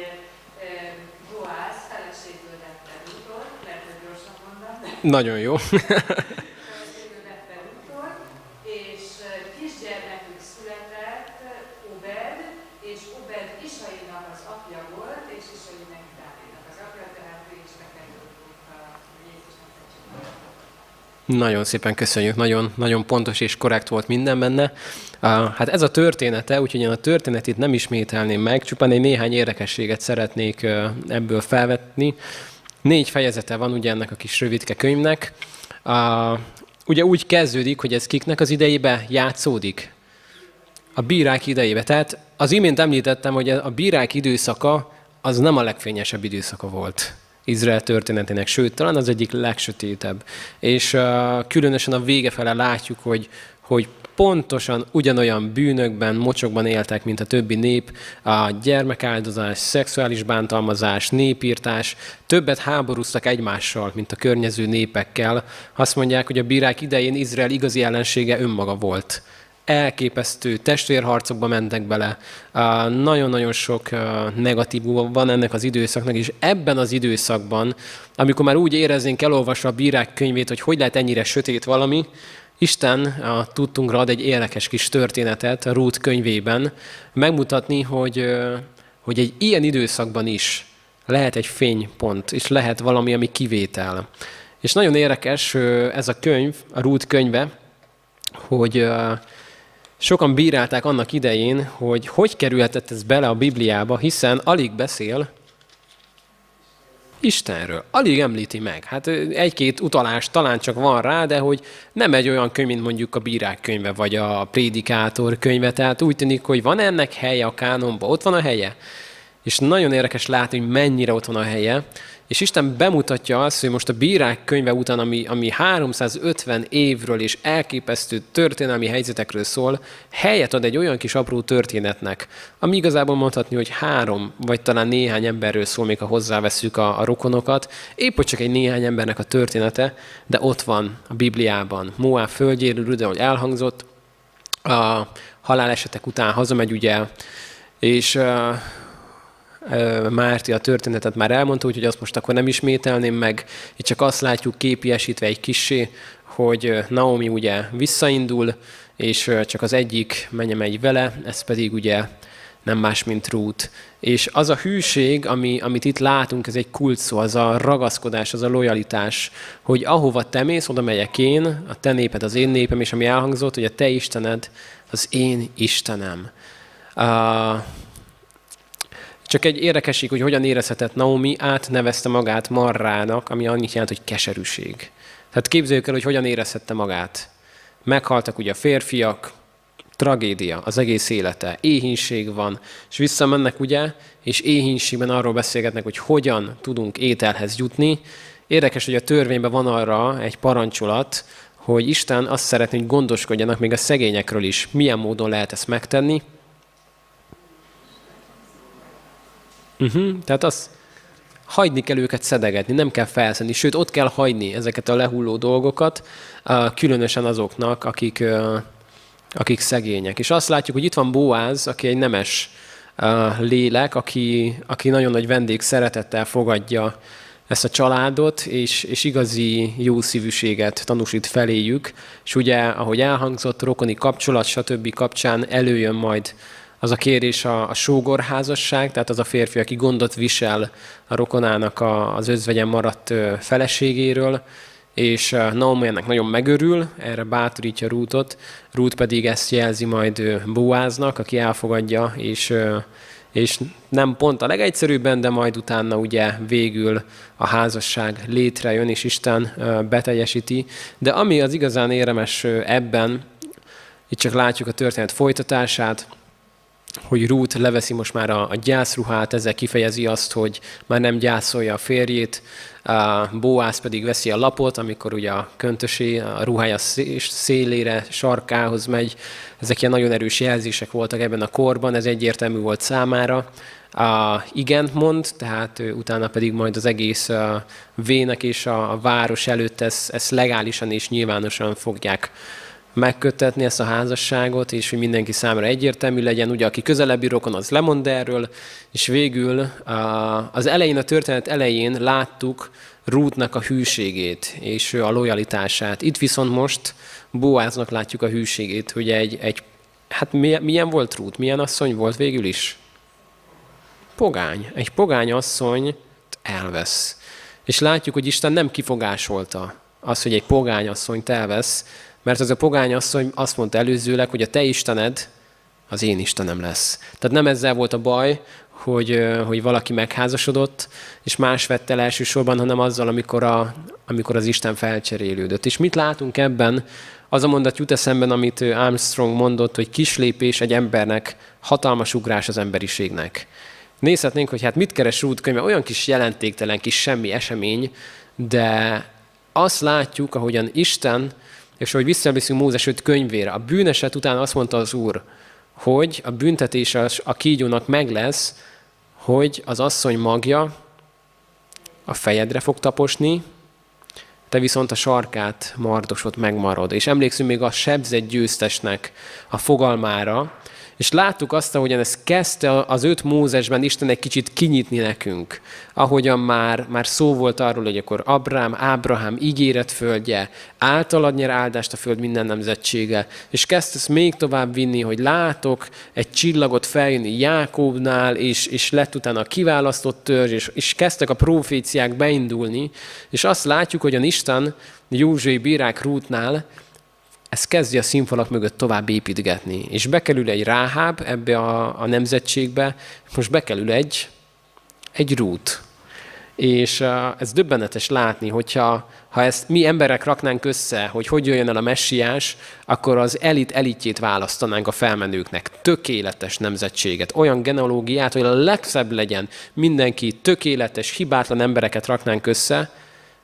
B: Boáz feleségből vette Ruthot, lehet, hogy gyorsan mondom.
A: Nagyon jó. Nagyon szépen köszönjük, nagyon, nagyon pontos és korrekt volt minden benne. Hát ez a története, úgyhogy én a történetét nem ismételném meg, csupán egy néhány érdekességet szeretnék ebből felvetni. Négy fejezete van ugye ennek a kis rövidke könyvnek. Ugye úgy kezdődik, hogy ez kiknek az idejébe játszódik? A bírák idejébe. Tehát az imént említettem, hogy a bírák időszaka az nem a legfényesebb időszaka volt. Izrael történetének, sőt, talán az egyik legsötétebb. És uh, különösen a vége fele látjuk, hogy, hogy pontosan ugyanolyan bűnökben, mocsokban éltek, mint a többi nép, a gyermekáldozás, szexuális bántalmazás, népírtás, többet háborúztak egymással, mint a környező népekkel. Azt mondják, hogy a bírák idején Izrael igazi ellensége önmaga volt elképesztő testvérharcokba mentek bele. Nagyon-nagyon sok negatív van ennek az időszaknak, és ebben az időszakban, amikor már úgy éreznénk elolvasva a bírák könyvét, hogy hogy lehet ennyire sötét valami, Isten a tudtunkra ad egy érdekes kis történetet a Ruth könyvében, megmutatni, hogy, hogy egy ilyen időszakban is lehet egy fénypont, és lehet valami, ami kivétel. És nagyon érdekes ez a könyv, a Ruth könyve, hogy Sokan bírálták annak idején, hogy hogy kerülhetett ez bele a Bibliába, hiszen alig beszél Istenről. Alig említi meg. Hát egy-két utalás talán csak van rá, de hogy nem egy olyan könyv, mint mondjuk a bírák könyve, vagy a prédikátor könyve. Tehát úgy tűnik, hogy van ennek helye a kánonban, ott van a helye. És nagyon érdekes látni, hogy mennyire ott van a helye. És Isten bemutatja azt, hogy most a bírák könyve után, ami, ami 350 évről és elképesztő történelmi helyzetekről szól, helyet ad egy olyan kis apró történetnek, ami igazából mondhatni, hogy három vagy talán néhány emberről szól, még ha hozzáveszünk a, a rokonokat. Épp hogy csak egy néhány embernek a története, de ott van a Bibliában. Moab földjéről, de ahogy elhangzott, a halálesetek után hazamegy ugye, és Márti a történetet már elmondta, úgyhogy azt most akkor nem ismételném meg. Itt csak azt látjuk képiesítve egy kissé, hogy Naomi ugye visszaindul, és csak az egyik menye megy vele, ez pedig ugye nem más, mint Ruth. És az a hűség, ami, amit itt látunk, ez egy kult szó, az a ragaszkodás, az a lojalitás, hogy ahova te mész, oda megyek én, a te néped az én népem, és ami elhangzott, hogy a te Istened az én Istenem. Uh, csak egy érdekesség, hogy hogyan érezhetett Naomi, átnevezte magát Marrának, ami annyit jelent, hogy keserűség. Tehát képzeljük el, hogy hogyan érezhette magát. Meghaltak ugye a férfiak, tragédia, az egész élete, éhínség van, és visszamennek ugye, és éhínségben arról beszélgetnek, hogy hogyan tudunk ételhez jutni. Érdekes, hogy a törvényben van arra egy parancsolat, hogy Isten azt szeretné, hogy gondoskodjanak még a szegényekről is. Milyen módon lehet ezt megtenni? Uh-huh. Tehát az, hagyni kell őket szedegetni, nem kell felszedni, sőt, ott kell hagyni ezeket a lehulló dolgokat, különösen azoknak, akik, akik szegények. És azt látjuk, hogy itt van Boáz, aki egy nemes lélek, aki, aki nagyon nagy vendég szeretettel fogadja ezt a családot, és, és igazi jó szívűséget tanúsít feléjük, és ugye, ahogy elhangzott, rokoni kapcsolat, stb. kapcsán előjön majd az a kérés a, a sógorházasság, tehát az a férfi, aki gondot visel a rokonának a, az özvegyen maradt feleségéről, és Naomi ennek nagyon megörül, erre bátorítja Rútot, Rút pedig ezt jelzi majd Boáznak, aki elfogadja, és, és nem pont a legegyszerűbben, de majd utána ugye végül a házasság létrejön, és Isten beteljesíti. De ami az igazán érdemes ebben, itt csak látjuk a történet folytatását, hogy Ruth leveszi most már a, a gyászruhát, ezzel kifejezi azt, hogy már nem gyászolja a férjét, a Boász pedig veszi a lapot, amikor ugye a köntösé, a ruhája szélére, sarkához megy. Ezek ilyen nagyon erős jelzések voltak ebben a korban, ez egyértelmű volt számára. A igen mond, tehát utána pedig majd az egész vének és a város előtt ezt, ezt legálisan és nyilvánosan fogják megkötetni ezt a házasságot, és hogy mindenki számára egyértelmű legyen. Ugye, aki közelebbi rokon, az lemond erről, és végül az elején, a történet elején láttuk Rútnak a hűségét és a lojalitását. Itt viszont most Boáznak látjuk a hűségét, hogy egy, egy hát milyen volt Rút, milyen asszony volt végül is? Pogány. Egy pogány asszony elvesz. És látjuk, hogy Isten nem kifogásolta az, hogy egy pogány asszonyt elvesz, mert az a pogány asszony azt mondta előzőleg, hogy a te Istened az én Istenem lesz. Tehát nem ezzel volt a baj, hogy, hogy valaki megházasodott, és más vette el elsősorban, hanem azzal, amikor, a, amikor az Isten felcserélődött. És mit látunk ebben? Az a mondat jut eszemben, amit Armstrong mondott, hogy kislépés egy embernek, hatalmas ugrás az emberiségnek. Nézhetnénk, hogy hát mit keres Ruth könyve, olyan kis jelentéktelen, kis semmi esemény, de azt látjuk, ahogyan Isten és hogy visszaviszünk Mózes 5 könyvére. A bűneset után azt mondta az Úr, hogy a büntetés a kígyónak meg lesz, hogy az asszony magja a fejedre fog taposni, te viszont a sarkát mardosot megmarad. És emlékszünk még a sebzett győztesnek a fogalmára, és láttuk azt, ahogyan ez kezdte az öt Mózesben Isten egy kicsit kinyitni nekünk. Ahogyan már, már szó volt arról, hogy akkor Abrám, Ábrahám ígéret földje, általad nyer áldást a föld minden nemzetsége. És kezdte ezt még tovább vinni, hogy látok egy csillagot feljönni Jákóbnál, és, és lett utána a kiválasztott törzs, és, és kezdtek a proféciák beindulni, és azt látjuk, hogy a Isten Józsui bírák rútnál ez kezdi a színfalak mögött tovább építgetni. És bekerül egy ráháb ebbe a, a nemzetségbe, most bekerül egy, egy rút. És ez döbbenetes látni, hogyha ha ezt mi emberek raknánk össze, hogy hogy jöjjön el a messiás, akkor az elit elitjét választanánk a felmenőknek. Tökéletes nemzetséget, olyan genealógiát, hogy a legszebb legyen mindenki, tökéletes, hibátlan embereket raknánk össze,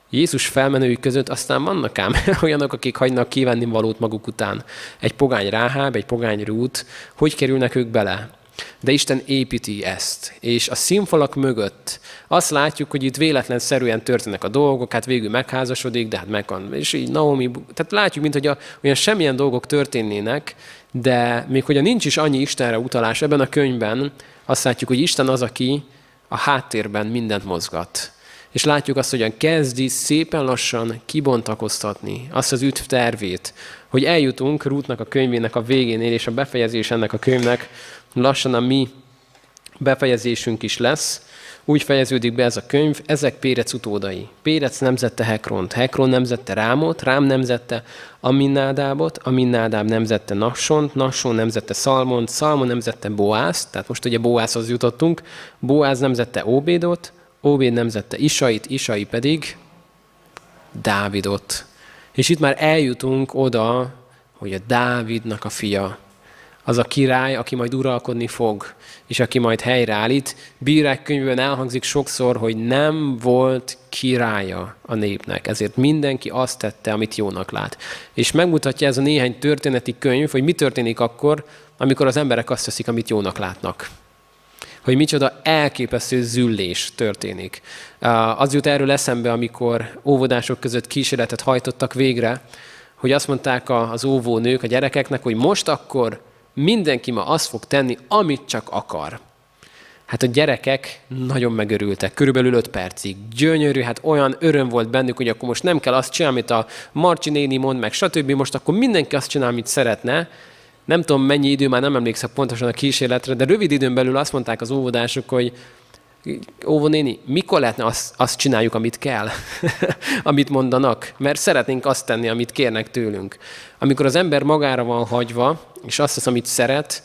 A: Jézus felmenői között aztán vannak ám olyanok, akik hagynak kívánni valót maguk után. Egy pogány ráháb, egy pogány rút, hogy kerülnek ők bele? De Isten építi ezt, és a színfalak mögött azt látjuk, hogy itt véletlenszerűen történnek a dolgok, hát végül megházasodik, de hát megvan, és így Naomi, tehát látjuk, mint hogy a, olyan semmilyen dolgok történnének, de még hogyha nincs is annyi Istenre utalás ebben a könyvben, azt látjuk, hogy Isten az, aki a háttérben mindent mozgat. És látjuk azt, hogyan kezdi szépen lassan kibontakoztatni azt az üdv tervét, hogy eljutunk Rútnak a könyvének a végénél, és a befejezés ennek a könyvnek lassan a mi befejezésünk is lesz. Úgy fejeződik be ez a könyv, ezek Pérec utódai. Pérec nemzette Hekront, Hekron nemzette Rámot, Rám nemzette Aminnádábot, Aminnádáb nemzette Nassont, Nasson nemzette Szalmont, Szalmon nemzette Boázt, tehát most ugye Boázhoz jutottunk, Boáz nemzette Óbédot, Óbéd nemzette Isait, Isai pedig Dávidot. És itt már eljutunk oda, hogy a Dávidnak a fia, az a király, aki majd uralkodni fog, és aki majd helyreállít. Bírák könyvben elhangzik sokszor, hogy nem volt királya a népnek, ezért mindenki azt tette, amit jónak lát. És megmutatja ez a néhány történeti könyv, hogy mi történik akkor, amikor az emberek azt teszik, amit jónak látnak hogy micsoda elképesztő züllés történik. Az jut erről eszembe, amikor óvodások között kísérletet hajtottak végre, hogy azt mondták az óvónők a gyerekeknek, hogy most akkor mindenki ma azt fog tenni, amit csak akar. Hát a gyerekek nagyon megörültek, körülbelül 5 percig. Gyönyörű, hát olyan öröm volt bennük, hogy akkor most nem kell azt csinálni, amit a Marcsi néni mond, meg stb. Most akkor mindenki azt csinál, amit szeretne. Nem tudom mennyi idő, már nem emlékszem pontosan a kísérletre, de rövid időn belül azt mondták az óvodások, hogy óvó néni, mikor lehetne azt, azt csináljuk, amit kell, amit mondanak? Mert szeretnénk azt tenni, amit kérnek tőlünk. Amikor az ember magára van hagyva, és azt tesz, amit szeret,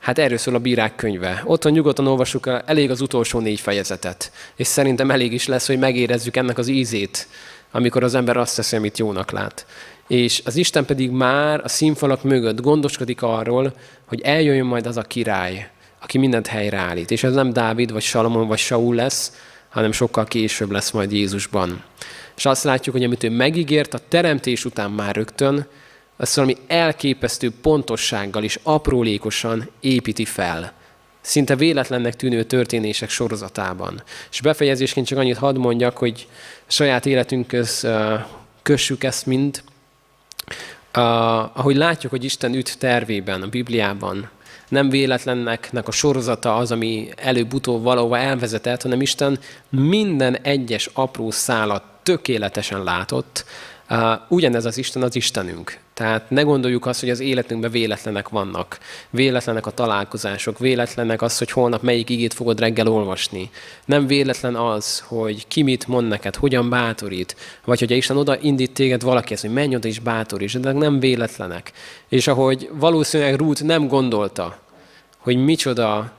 A: Hát erről szól a bírák könyve. Otthon nyugodtan olvassuk el, elég az utolsó négy fejezetet. És szerintem elég is lesz, hogy megérezzük ennek az ízét, amikor az ember azt teszi, amit jónak lát. És az Isten pedig már a színfalak mögött gondoskodik arról, hogy eljöjjön majd az a király, aki mindent helyreállít. És ez nem Dávid, vagy Salomon, vagy Saul lesz, hanem sokkal később lesz majd Jézusban. És azt látjuk, hogy amit ő megígért a teremtés után már rögtön, azt valami elképesztő pontossággal és aprólékosan építi fel. Szinte véletlennek tűnő történések sorozatában. És befejezésként csak annyit hadd mondjak, hogy saját életünkhöz kössük ezt mind. Ahogy látjuk, hogy Isten üt tervében, a Bibliában, nem véletlennek a sorozata az, ami előbb-utóbb valahova elvezetett, hanem Isten minden egyes apró szálat tökéletesen látott, ugyanez az Isten az Istenünk. Tehát ne gondoljuk azt, hogy az életünkben véletlenek vannak. Véletlenek a találkozások, véletlenek az, hogy holnap melyik igét fogod reggel olvasni. Nem véletlen az, hogy ki mit mond neked, hogyan bátorít, vagy hogyha Isten oda indít téged valakihez, hogy menj oda és bátoríts, de nem véletlenek. És ahogy valószínűleg Ruth nem gondolta, hogy micsoda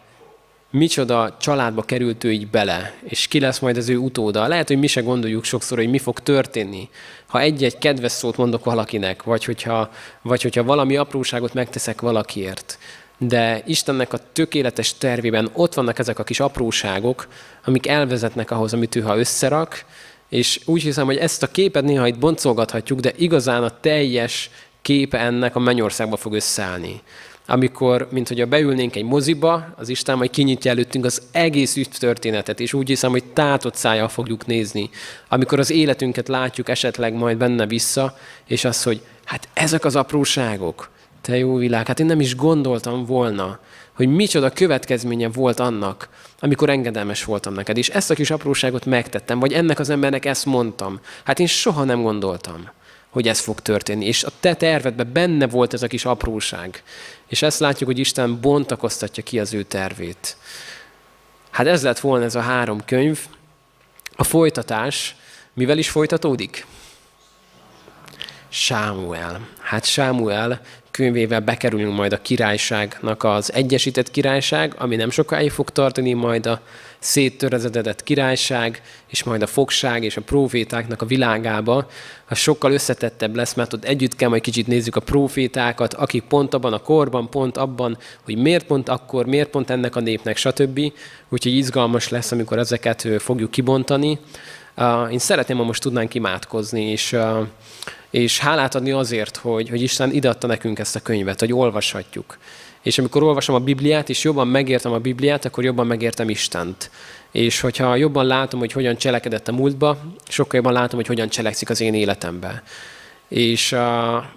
A: micsoda családba került ő így bele, és ki lesz majd az ő utóda. Lehet, hogy mi se gondoljuk sokszor, hogy mi fog történni, ha egy-egy kedves szót mondok valakinek, vagy hogyha, vagy hogyha valami apróságot megteszek valakiért. De Istennek a tökéletes tervében ott vannak ezek a kis apróságok, amik elvezetnek ahhoz, amit ő ha összerak, és úgy hiszem, hogy ezt a képet néha itt boncolgathatjuk, de igazán a teljes képe ennek a mennyországba fog összeállni amikor, mint hogy a beülnénk egy moziba, az Isten majd kinyitja előttünk az egész történetet, és úgy hiszem, hogy tátott szájjal fogjuk nézni. Amikor az életünket látjuk esetleg majd benne vissza, és az, hogy hát ezek az apróságok, te jó világ, hát én nem is gondoltam volna, hogy micsoda következménye volt annak, amikor engedelmes voltam neked, és ezt a kis apróságot megtettem, vagy ennek az embernek ezt mondtam. Hát én soha nem gondoltam hogy ez fog történni. És a te tervedben benne volt ez a kis apróság. És ezt látjuk, hogy Isten bontakoztatja ki az ő tervét. Hát ez lett volna ez a három könyv. A folytatás mivel is folytatódik? Sámuel. Hát Sámuel könyvével bekerülünk majd a királyságnak az egyesített királyság, ami nem sokáig fog tartani, majd a széttörezedett királyság, és majd a fogság és a profétáknak a világába, az sokkal összetettebb lesz, mert ott együtt kell majd kicsit nézzük a profétákat, akik pont abban a korban, pont abban, hogy miért pont akkor, miért pont ennek a népnek, stb. Úgyhogy izgalmas lesz, amikor ezeket fogjuk kibontani. Én szeretném, ha most tudnánk imádkozni, és és hálát adni azért, hogy, hogy Isten ideadta nekünk ezt a könyvet, hogy olvashatjuk. És amikor olvasom a Bibliát, és jobban megértem a Bibliát, akkor jobban megértem Istent. És hogyha jobban látom, hogy hogyan cselekedett a múltba, sokkal jobban látom, hogy hogyan cselekszik az én életembe. És uh,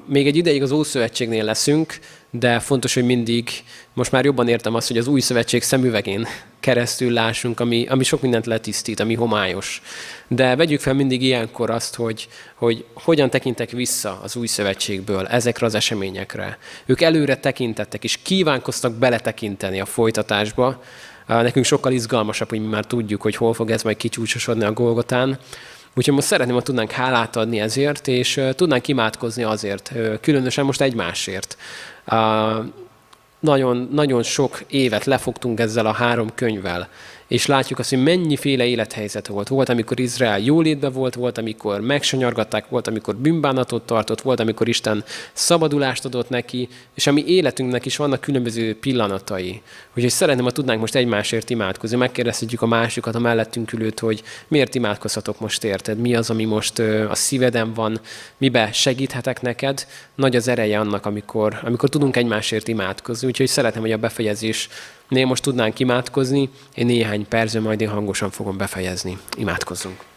A: még egy ideig az Ószövetségnél leszünk, de fontos, hogy mindig, most már jobban értem azt, hogy az új szövetség szemüvegén keresztül lássunk, ami, ami sok mindent letisztít, ami homályos. De vegyük fel mindig ilyenkor azt, hogy, hogy hogyan tekintek vissza az új szövetségből ezekre az eseményekre. Ők előre tekintettek, és kívánkoztak beletekinteni a folytatásba. Nekünk sokkal izgalmasabb, hogy mi már tudjuk, hogy hol fog ez majd kicsúcsosodni a Golgotán. Úgyhogy most szeretném, hogy tudnánk hálát adni ezért, és tudnánk imádkozni azért, különösen most egymásért. Nagyon, nagyon sok évet lefogtunk ezzel a három könyvvel és látjuk azt, hogy mennyiféle élethelyzet volt. Volt, amikor Izrael jólétben volt, volt, amikor megsanyargatták, volt, amikor bűnbánatot tartott, volt, amikor Isten szabadulást adott neki, és a mi életünknek is vannak különböző pillanatai. Úgyhogy szeretném, ha tudnánk most egymásért imádkozni, megkérdezhetjük a másikat, a mellettünk ülőt, hogy miért imádkozhatok most érted, mi az, ami most a szíveden van, mibe segíthetek neked. Nagy az ereje annak, amikor, amikor tudunk egymásért imádkozni. Úgyhogy szeretném, hogy a befejezés Né, most tudnánk imádkozni, én néhány percben majd én hangosan fogom befejezni. Imádkozzunk.